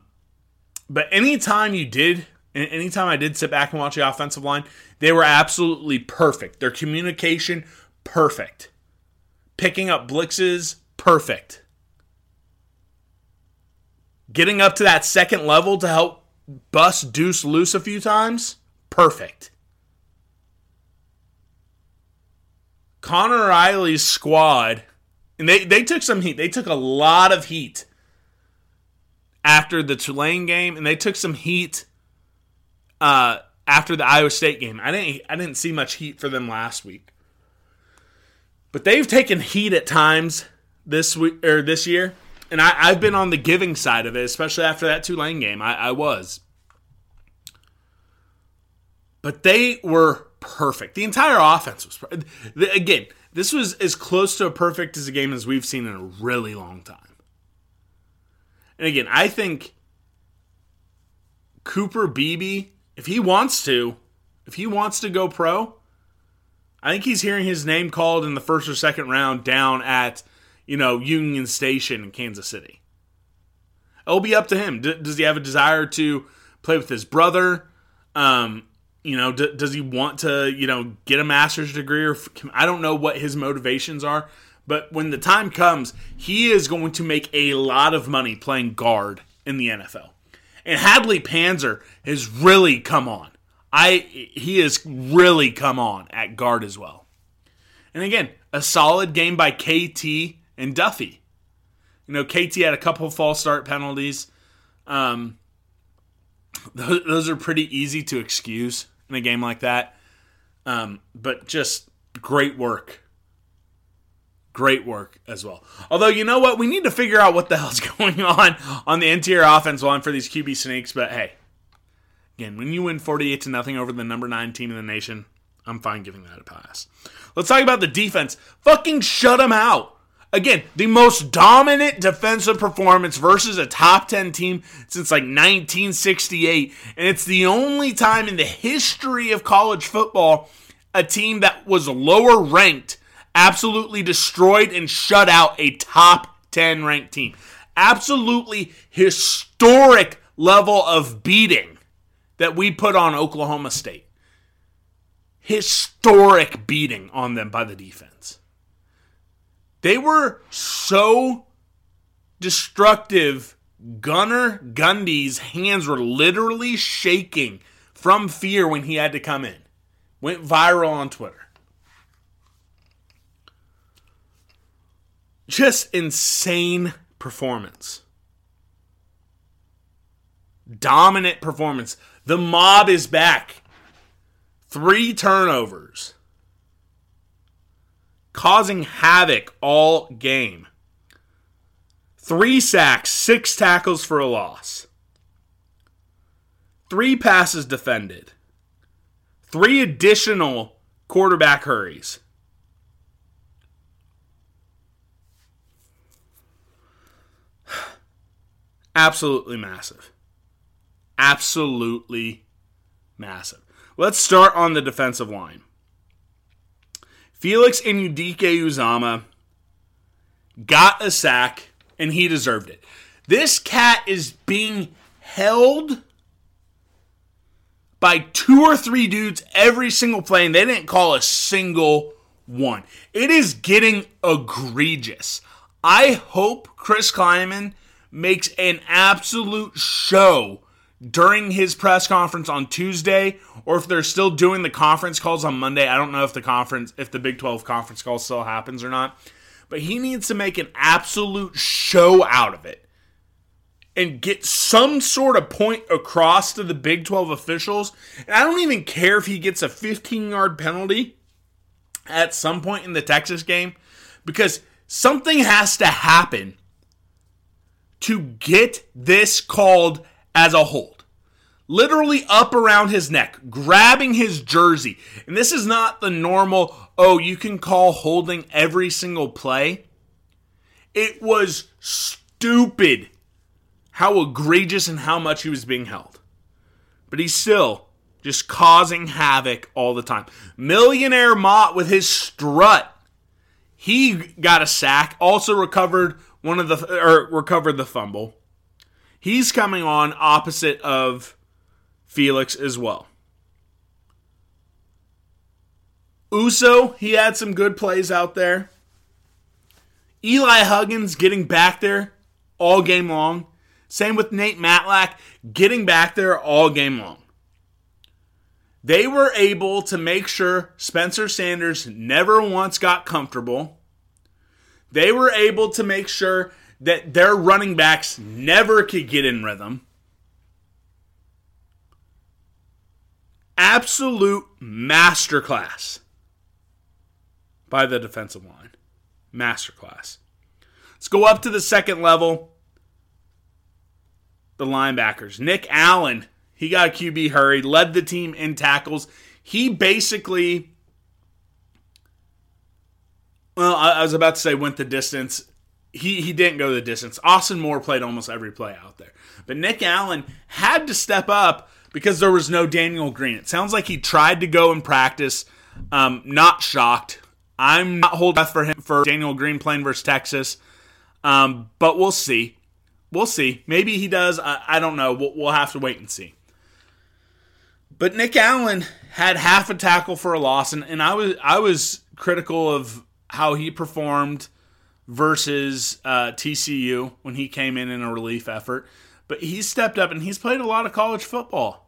but anytime you did, anytime I did sit back and watch the offensive line, they were absolutely perfect. Their communication, perfect. Picking up blitzes, perfect. Getting up to that second level to help bust Deuce loose a few times, perfect. Conor Riley's squad, and they, they took some heat. They took a lot of heat after the Tulane game, and they took some heat uh, after the Iowa State game. I didn't I didn't see much heat for them last week. But they've taken heat at times this week or this year. And I, I've been on the giving side of it, especially after that Tulane game. I, I was. But they were perfect. The entire offense was perfect. Again, this was as close to a perfect as a game as we've seen in a really long time. And again, I think Cooper Beebe, if he wants to, if he wants to go pro, I think he's hearing his name called in the first or second round down at, you know, Union Station in Kansas City. It'll be up to him. D- does he have a desire to play with his brother? Um, you know, d- does he want to, you know, get a master's degree? Or I don't know what his motivations are. But when the time comes, he is going to make a lot of money playing guard in the NFL. And Hadley Panzer has really come on. I he has really come on at guard as well. And again, a solid game by KT and Duffie. You know, KT had a couple false start penalties. Um, those are pretty easy to excuse in a game like that. Um, but just great work. Great work as well. Although, you know what? We need to figure out what the hell's going on on the interior offense line for these QB sneaks. But hey, Again, when you win 48 to nothing over the number 9 team in the nation, I'm fine giving that a pass. Let's talk about the defense. Fucking shut them out. Again, the most dominant defensive performance versus a top 10 team since like 1968. And it's the only time in the history of college football a team that was lower ranked absolutely destroyed and shut out a top 10 ranked team. Absolutely historic level of beating that we put on Oklahoma State. Historic beating on them by the defense. They were so destructive. Gunner Gundy's hands were literally shaking from fear when he had to come in. Went viral on Twitter. Just insane performance. Dominant performance. The mob is back. Three turnovers, causing havoc all game. Three sacks, six tackles for a loss. Three passes defended. Three additional quarterback hurries. Absolutely massive absolutely massive. Let's start on the defensive line. Felix Anudike-Uzomah got a sack, and he deserved it. This cat is being held by two or three dudes every single play, and they didn't call a single one. It is getting egregious. I hope Chris Klieman makes an absolute show during his press conference on Tuesday, or if they're still doing the conference calls on Monday. I don't know if the conference, if the Big 12 conference call still happens or not. But he needs to make an absolute show out of it and get some sort of point across to the Big 12 officials. And I don't even care if he gets a 15 yard penalty at some point in the Texas game because something has to happen to get this called as a hold literally up around his neck, grabbing his jersey. And this is not the normal, oh, you can call holding every single play. It was stupid how egregious and how much he was being held. But he's still just causing havoc all the time. Millionaire Mott with his strut. He got a sack, also recovered one of the or recovered the fumble. He's coming on opposite of Felix as well. Uso, he had some good plays out there. Eli Huggins getting back there all game long. Same with Nate Matlack getting back there all game long. They were able to make sure Spencer Sanders never once got comfortable. They were able to make sure that their running backs never could get in rhythm. Absolute masterclass by the defensive line. Masterclass. Let's go up to the second level. The linebackers. Nick Allen, he got a QB hurry, led the team in tackles. He basically, well, I, I was about to say went the distance. He, he didn't go the distance. Austin Moore played almost every play out there. But Nick Allen had to step up because there was no Daniel Green. It sounds like he tried to go and practice. Um, not shocked. I'm not holding breath for him for Daniel Green playing versus Texas. Um, but we'll see. We'll see. Maybe he does. I, I don't know. We'll, we'll have to wait and see. But Nick Allen had half a tackle for a loss, and, and I was I was critical of how he performed versus uh, TCU when he came in in a relief effort. But he stepped up and he's played a lot of college football.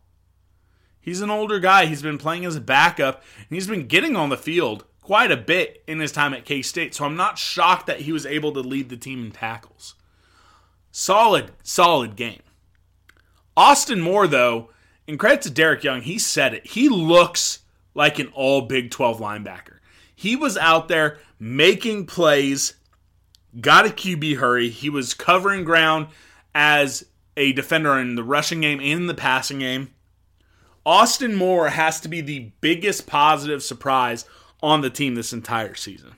He's an older guy. He's been playing as a backup, and he's been getting on the field quite a bit in his time at K State. So I'm not shocked that he was able to lead the team in tackles. Solid, solid game. Austin Moore, though, in credit to Derek Young, he said it. He looks like an all Big 12 linebacker. He was out there making plays, got a QB hurry. He was covering ground as a defender in the rushing game and in the passing game. Austin Moore has to be the biggest positive surprise on the team this entire season.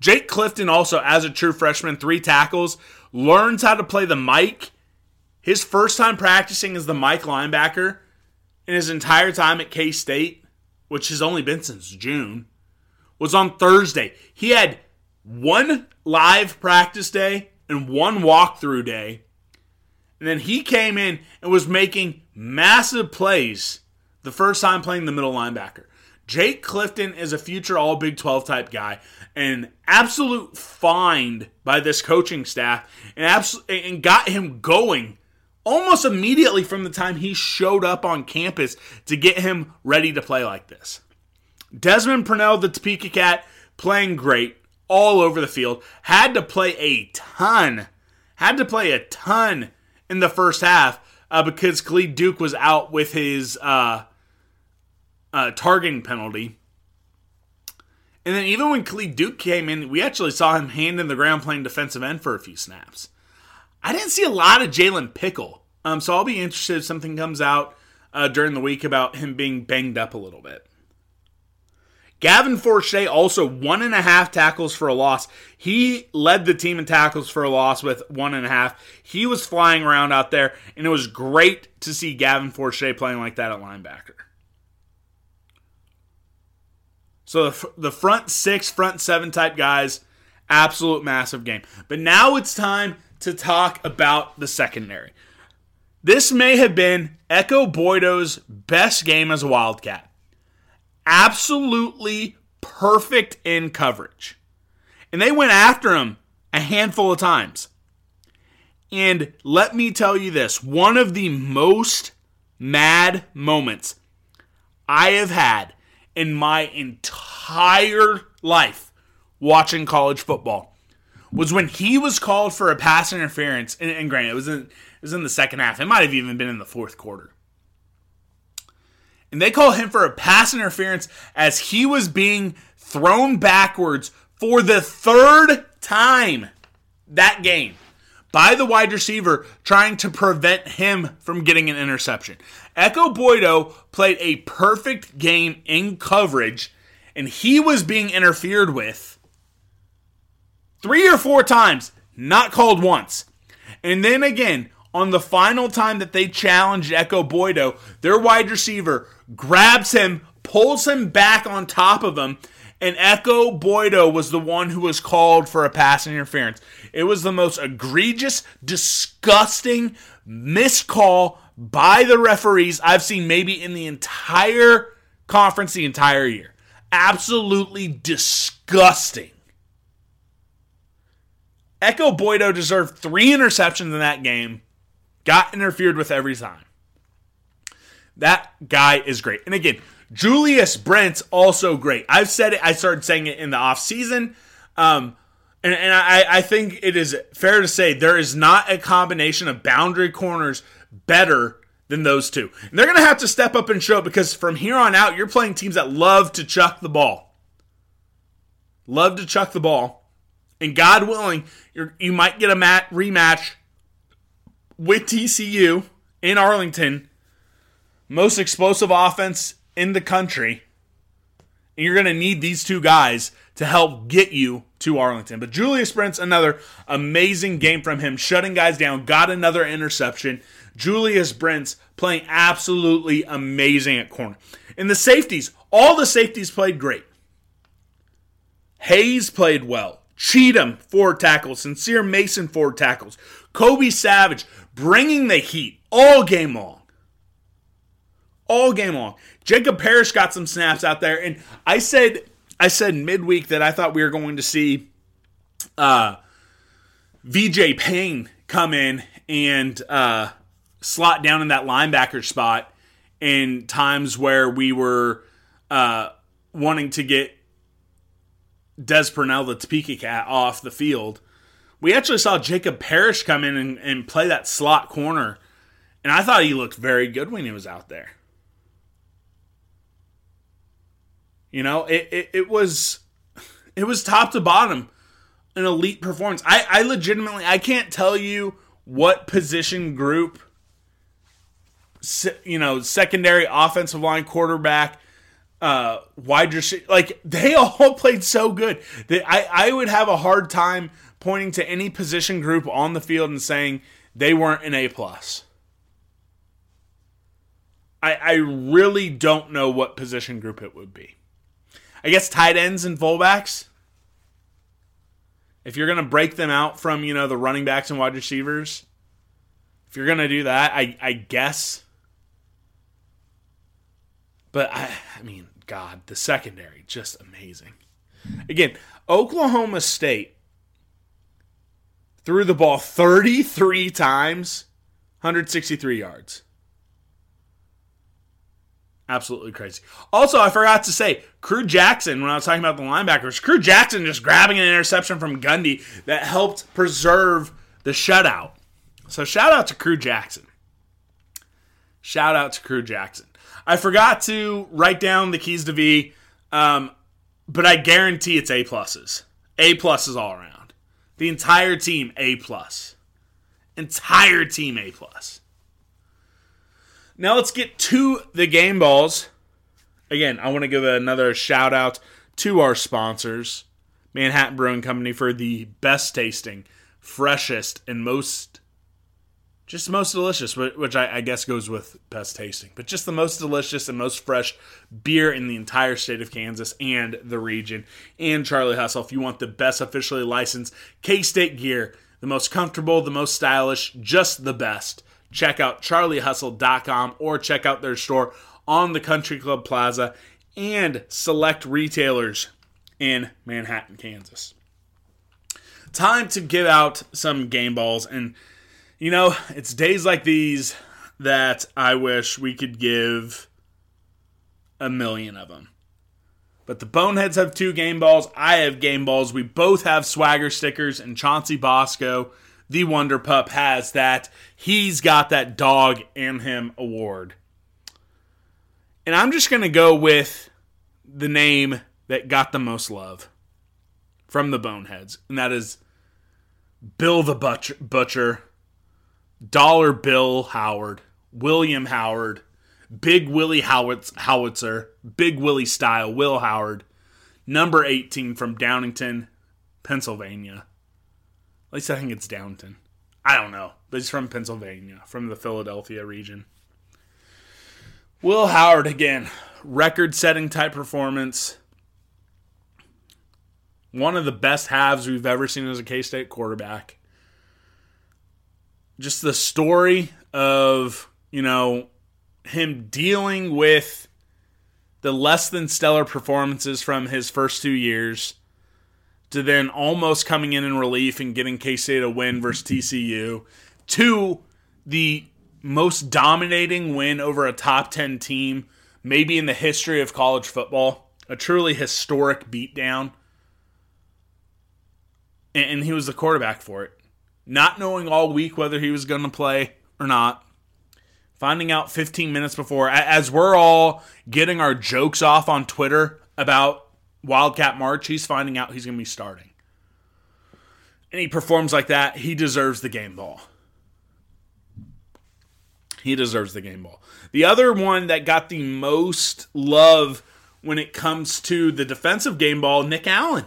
Jake Clifton, also as a true freshman, three tackles, learns how to play the mic. His first time practicing as the Mike linebacker in his entire time at K State, which has only been since June, was on Thursday. He had one live practice day and one walkthrough day. And then he came in and was making massive plays the first time playing the middle linebacker. Jake Clifton is a future All Big 12 type guy, an absolute find by this coaching staff, and abs- and got him going almost immediately from the time he showed up on campus to get him ready to play like this. Desmond Purnell, the Topeka Cat, playing great all over the field, had to play a ton, had to play a ton in the first half uh, because Khalid Duke was out with his uh, uh, targeting penalty. And then even when Khalid Duke came in, we actually saw him hand in the ground playing defensive end for a few snaps. I didn't see a lot of Jalen Pickle, um, so I'll be interested if something comes out uh, during the week about him being banged up a little bit. Gavin Forche also one and a half tackles for a loss. He led the team in tackles for a loss with one and a half. He was flying around out there, and it was great to see Gavin Forche playing like that at linebacker. So the, the front six, front seven type guys, absolute massive game. But now it's time to talk about the secondary. This may have been Ekow Boye-Doe's best game as a Wildcat. Absolutely perfect in coverage. And they went after him a handful of times. And let me tell you this one of the most mad moments I have had in my entire life watching college football was when he was called for a pass interference. And, and granted, it was in it was in the second half. It might have even been in the fourth quarter. And they call him for a pass interference as he was being thrown backwards for the third time that game by the wide receiver trying to prevent him from getting an interception. Ekow Boye-Doe played a perfect game in coverage, and he was being interfered with three or four times, not called once. And then again, on the final time that they challenged Ekow Boye-Doe, their wide receiver grabs him, pulls him back on top of him, and Ekow Boye-Doe was the one who was called for a pass interference. It was the most egregious, disgusting miscall by the referees I've seen maybe in the entire conference the entire year. Absolutely disgusting. Ekow Boye-Doe deserved three interceptions in that game, got interfered with every time. That guy is great. And again, Julius Brents also great. I've said it, I started saying it in the offseason. Um, and, and I, I think it is fair to say there is not a combination of boundary corners better than those two. And they're going to have to step up and show because from here on out, you're playing teams that love to chuck the ball. Love to chuck the ball. And God willing, you might get a mat rematch with TCU in Arlington. Most explosive offense in the country. And you're going to need these two guys to help get you to Arlington. But Julius Brents, another amazing game from him, shutting guys down, got another interception. Julius Brents playing absolutely amazing at corner. And the safeties, all the safeties played great. Hayes played well. Cheatham, four tackles. Sincere Mason, four tackles. Kobe Savage bringing the heat all game long. All game long. Jacob Parrish got some snaps out there. And I said, I said midweek that I thought we were going to see uh, VJ Payne come in and uh, slot down in that linebacker spot in times where we were uh, wanting to get Des Purnell, the Topeka cat, off the field. We actually saw Jacob Parrish come in and, and play that slot corner, and I thought he looked very good when he was out there. You know, it, it, it was it was top to bottom an elite performance. I, I legitimately I can't tell you what position group you know, secondary offensive line quarterback, uh, wide receiver, like they all played so good that I, I would have a hard time pointing to any position group on the field and saying they weren't an A plus. I, I really don't know what position group it would be. I guess tight ends and fullbacks. If you're going to break them out from, you know, the running backs and wide receivers, if you're going to do that, I, I guess but I, I mean, God, the secondary just amazing. Again, Oklahoma State threw the ball 33 times, 163 yards. Absolutely crazy. Also, I forgot to say, Crew Jackson, when I was talking about the linebackers, Crew Jackson just grabbing an interception from Gundy that helped preserve the shutout. So shout out to Crew Jackson. Shout out to Crew Jackson. I forgot to write down the keys to V, um, but I guarantee it's A pluses. A pluses all around. The entire team A plus. Entire team A plus. Now let's get to the game balls. Again, I want to give another shout out to our sponsors, Manhattan Brewing Company, for the best tasting, freshest, and most just most delicious, which I, guess goes with best tasting, but just the most delicious and most fresh beer in the entire state of Kansas and the region. And Charlie Hustle, if you want the best officially licensed K State gear, the most comfortable, the most stylish, just the best, check out charliehustle.com or check out their store on the Country Club Plaza and select retailers in Manhattan, Kansas. Time to give out some game balls and you know, it's days like these that I wish we could give a million of them. But the Boneheads have two game balls. I have game balls. We both have swagger stickers, and Chauncey Bosco, the Wonder Pup, has that. He's got that dog in him award. And I'm just going to go with the name that got the most love from the Boneheads, and that is Bill the Butcher, Butcher Dollar Bill Howard, William Howard, Big Willie Howitz, Howitzer, Big Willie Style, Will Howard, number 18 from Downingtown, Pennsylvania. At least I think it's Downton. I don't know, but he's from Pennsylvania, from the Philadelphia region. Will Howard again, record setting type performance. One of the best halves we've ever seen as a K State quarterback just the story of, you know, him dealing with the less than stellar performances from his first two years to then almost coming in in relief and getting K State a win versus TCU to the most dominating win over a top 10 team, maybe in the history of college football. A truly historic beatdown. And he was the quarterback for it not knowing all week whether he was going to play or not. finding out 15 minutes before, as we're all getting our jokes off on Twitter about Wildcat March, he's finding out he's going to be starting. And he performs like that, he deserves the game ball. He deserves the game ball. The other one that got the most love when it comes to the defensive game ball, Nick Allen.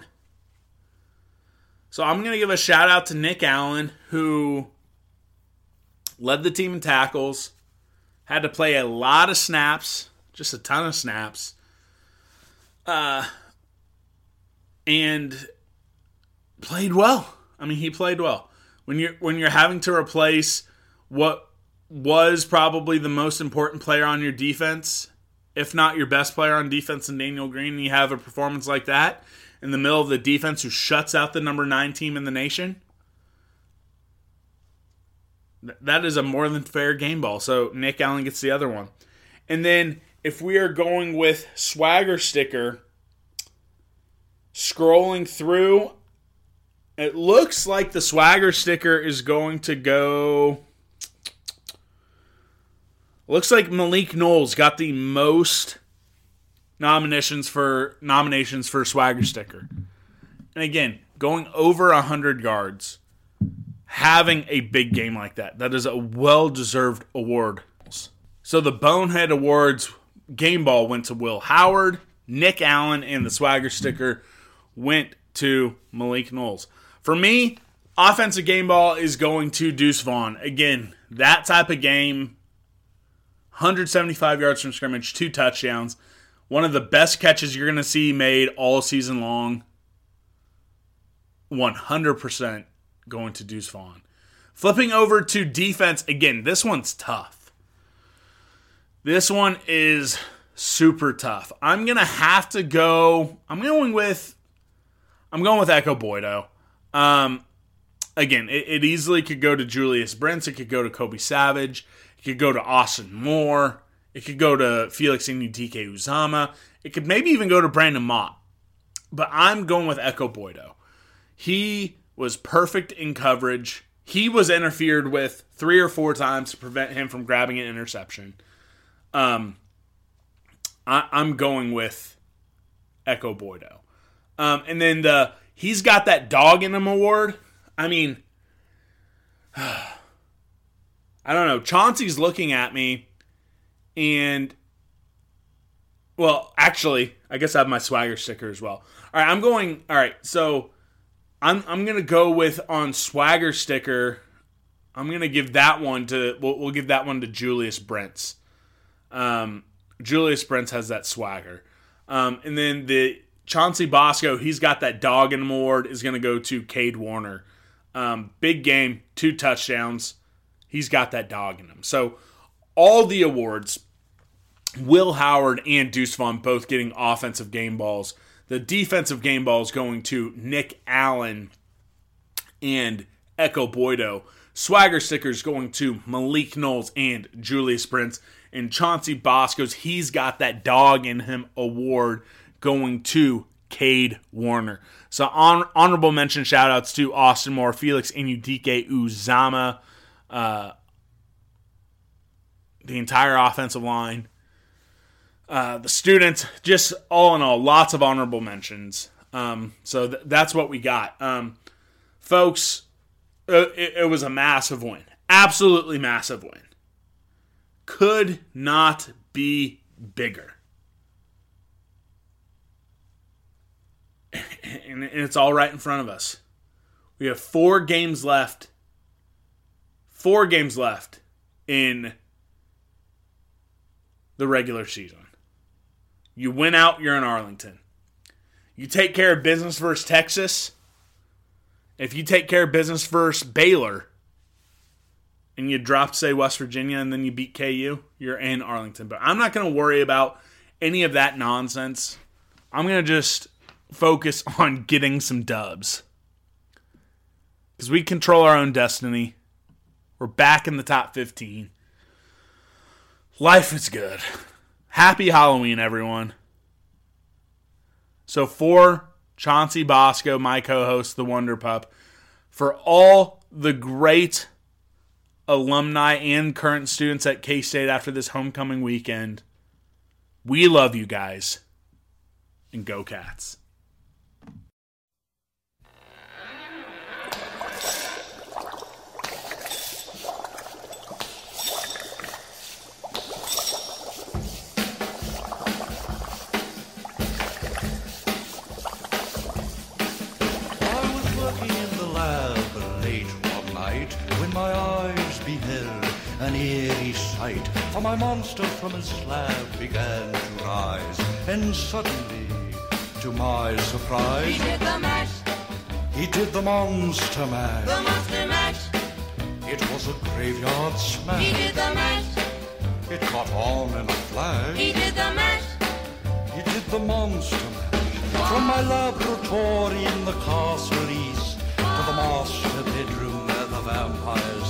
So I'm going to give a shout out to Nick Allen, who led the team in tackles, had to play a lot of snaps, just a ton of snaps, uh, and played well. I mean, he played well. When you're when you're having to replace what was probably the most important player on your defense, if not your best player on defense in Daniel Green, and you have a performance like that in the middle of the defense who shuts out the number nine team in the nation. That is a more than fair game ball. So Nick Allen gets the other one. And then if we are going with swagger sticker, scrolling through, it looks like the swagger sticker is going to go Looks like Malik Knowles got the most nominations for nominations for swagger sticker. And again, going over 100 yards, having a big game like that, that is a well-deserved award. So the Bonehead Awards game ball went to Will Howard, Nick Allen, and the swagger sticker went to Malik Knowles. For me, offensive game ball is going to Deuce Vaughn. Again, that type of game 175 yards from scrimmage, two touchdowns. One of the best catches you're going to see made all season long. 100% going to Deuce Vaughn. Flipping over to defense, again, this one's tough. This one is super tough. I'm going to have to go. I'm going with. I'm going with Ekow Boye-Doe. Um, again, it, it, easily could go to Julius Brents. It could go to Kobe Savage. It could go to Austin Moore. It could go to Felix Anudike-Uzomah. It could maybe even go to Brandon Mott. But I'm going with Ekow Boye-Doe. He was perfect in coverage. He was interfered with three or four times to prevent him from grabbing an interception. Um, I, am going with Ekow Boye-Doe. Um, and then the he's got that dog in him award. I mean, I don't know. Chauncey's looking at me, and well, actually, I guess I have my swagger sticker as well. All right, I'm going. All right, so I'm I'm gonna go with on swagger sticker. I'm gonna give that one to. We'll, we'll give that one to Julius Brents. Um, Julius Brents has that swagger, um, and then the Chauncey Bosco. He's got that dog in him award. Is gonna go to Kade Warner. Um, big game, two touchdowns. He's got that dog in him. So all the awards, Will Howard and Deuce Vaughn both getting offensive game balls. The defensive game balls going to Nick Allen and Ekow Boye-Doe. Swagger stickers going to Malik Knowles and Julius Brents. And Chauncey Bosco's He's Got That Dog in Him award going to Kade Warner. So on, honorable mention shout outs to Austin Moore, Felix Anudike-Uzomah, uh, the entire offensive line, uh, the students, just all in all, lots of honorable mentions. Um, so th- that's what we got. Um, folks, uh, it, it was a massive win. Absolutely massive win. Could not be bigger. And it's all right in front of us. We have four games left Four games left in the regular season. You win out, you're in Arlington. You take care of business versus Texas. If you take care of business versus Baylor and you drop, say, West Virginia and then you beat KU, you're in Arlington. But I'm not going to worry about any of that nonsense. I'm going to just focus on getting some dubs. Because we control our own destiny. We're back in the top 15. Life is good. Happy Halloween, everyone. So, for Chauncey Bosco, my co host, The Wonder Pup, for all the great alumni and current students at K State after this homecoming weekend. We love you guys. And go, Cats. An eerie sight. For my monster from his slab began to rise, and suddenly, to my surprise, He did the mash, he did the monster mash. the monster mash. It was a graveyard smash. He did the mash, It caught on in a flash. he did the mash. He did the monster mash from my laboratory in the castle east to the master bedroom where the vampires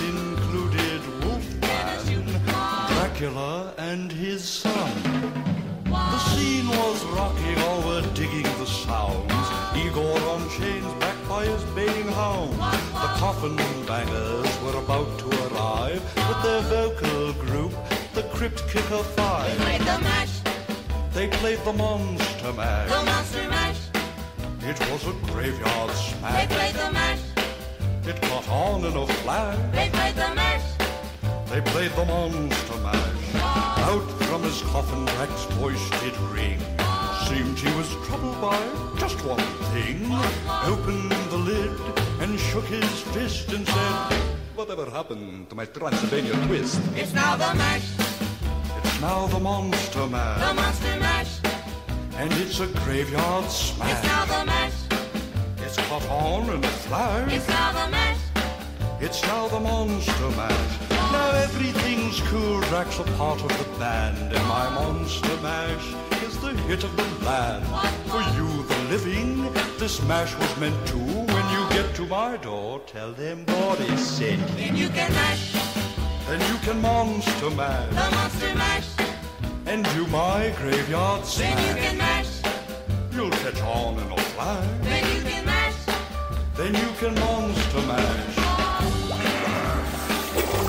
Dracula, and his son. The scene was rocking, all were digging the sounds. Igor on chains, backed by his baying hound. The coffin bangers were about to arrive with their vocal group, the Crypt Kicker Five. They played the mash, They played the Monster the Mash. monster mash. It was a graveyard smash. They played the mash, It caught on in a flash. they played the mash. They played the monster mash. Out from his coffin, Drac's voice did ring. Seemed he was troubled by just one thing. Opened the lid and shook his fist and said, Whatever happened to my Transylvania twist? It's now the mash, It's now the monster mash. the monster mash. And it's a graveyard smash. It's now the mash, It's caught on in a flash. it's now the mash. It's now the monster mash. Now everything's cool. Drac's a part of the band, and my monster mash is the hit of the land. For you, the living, this mash was meant to. When you get to my door, tell them Boris sent you. Then you can mash, Then you can monster mash. the monster mash. and do my graveyard Then you can mash, You'll catch on in a flash. then you can mash. Then you can monster mash.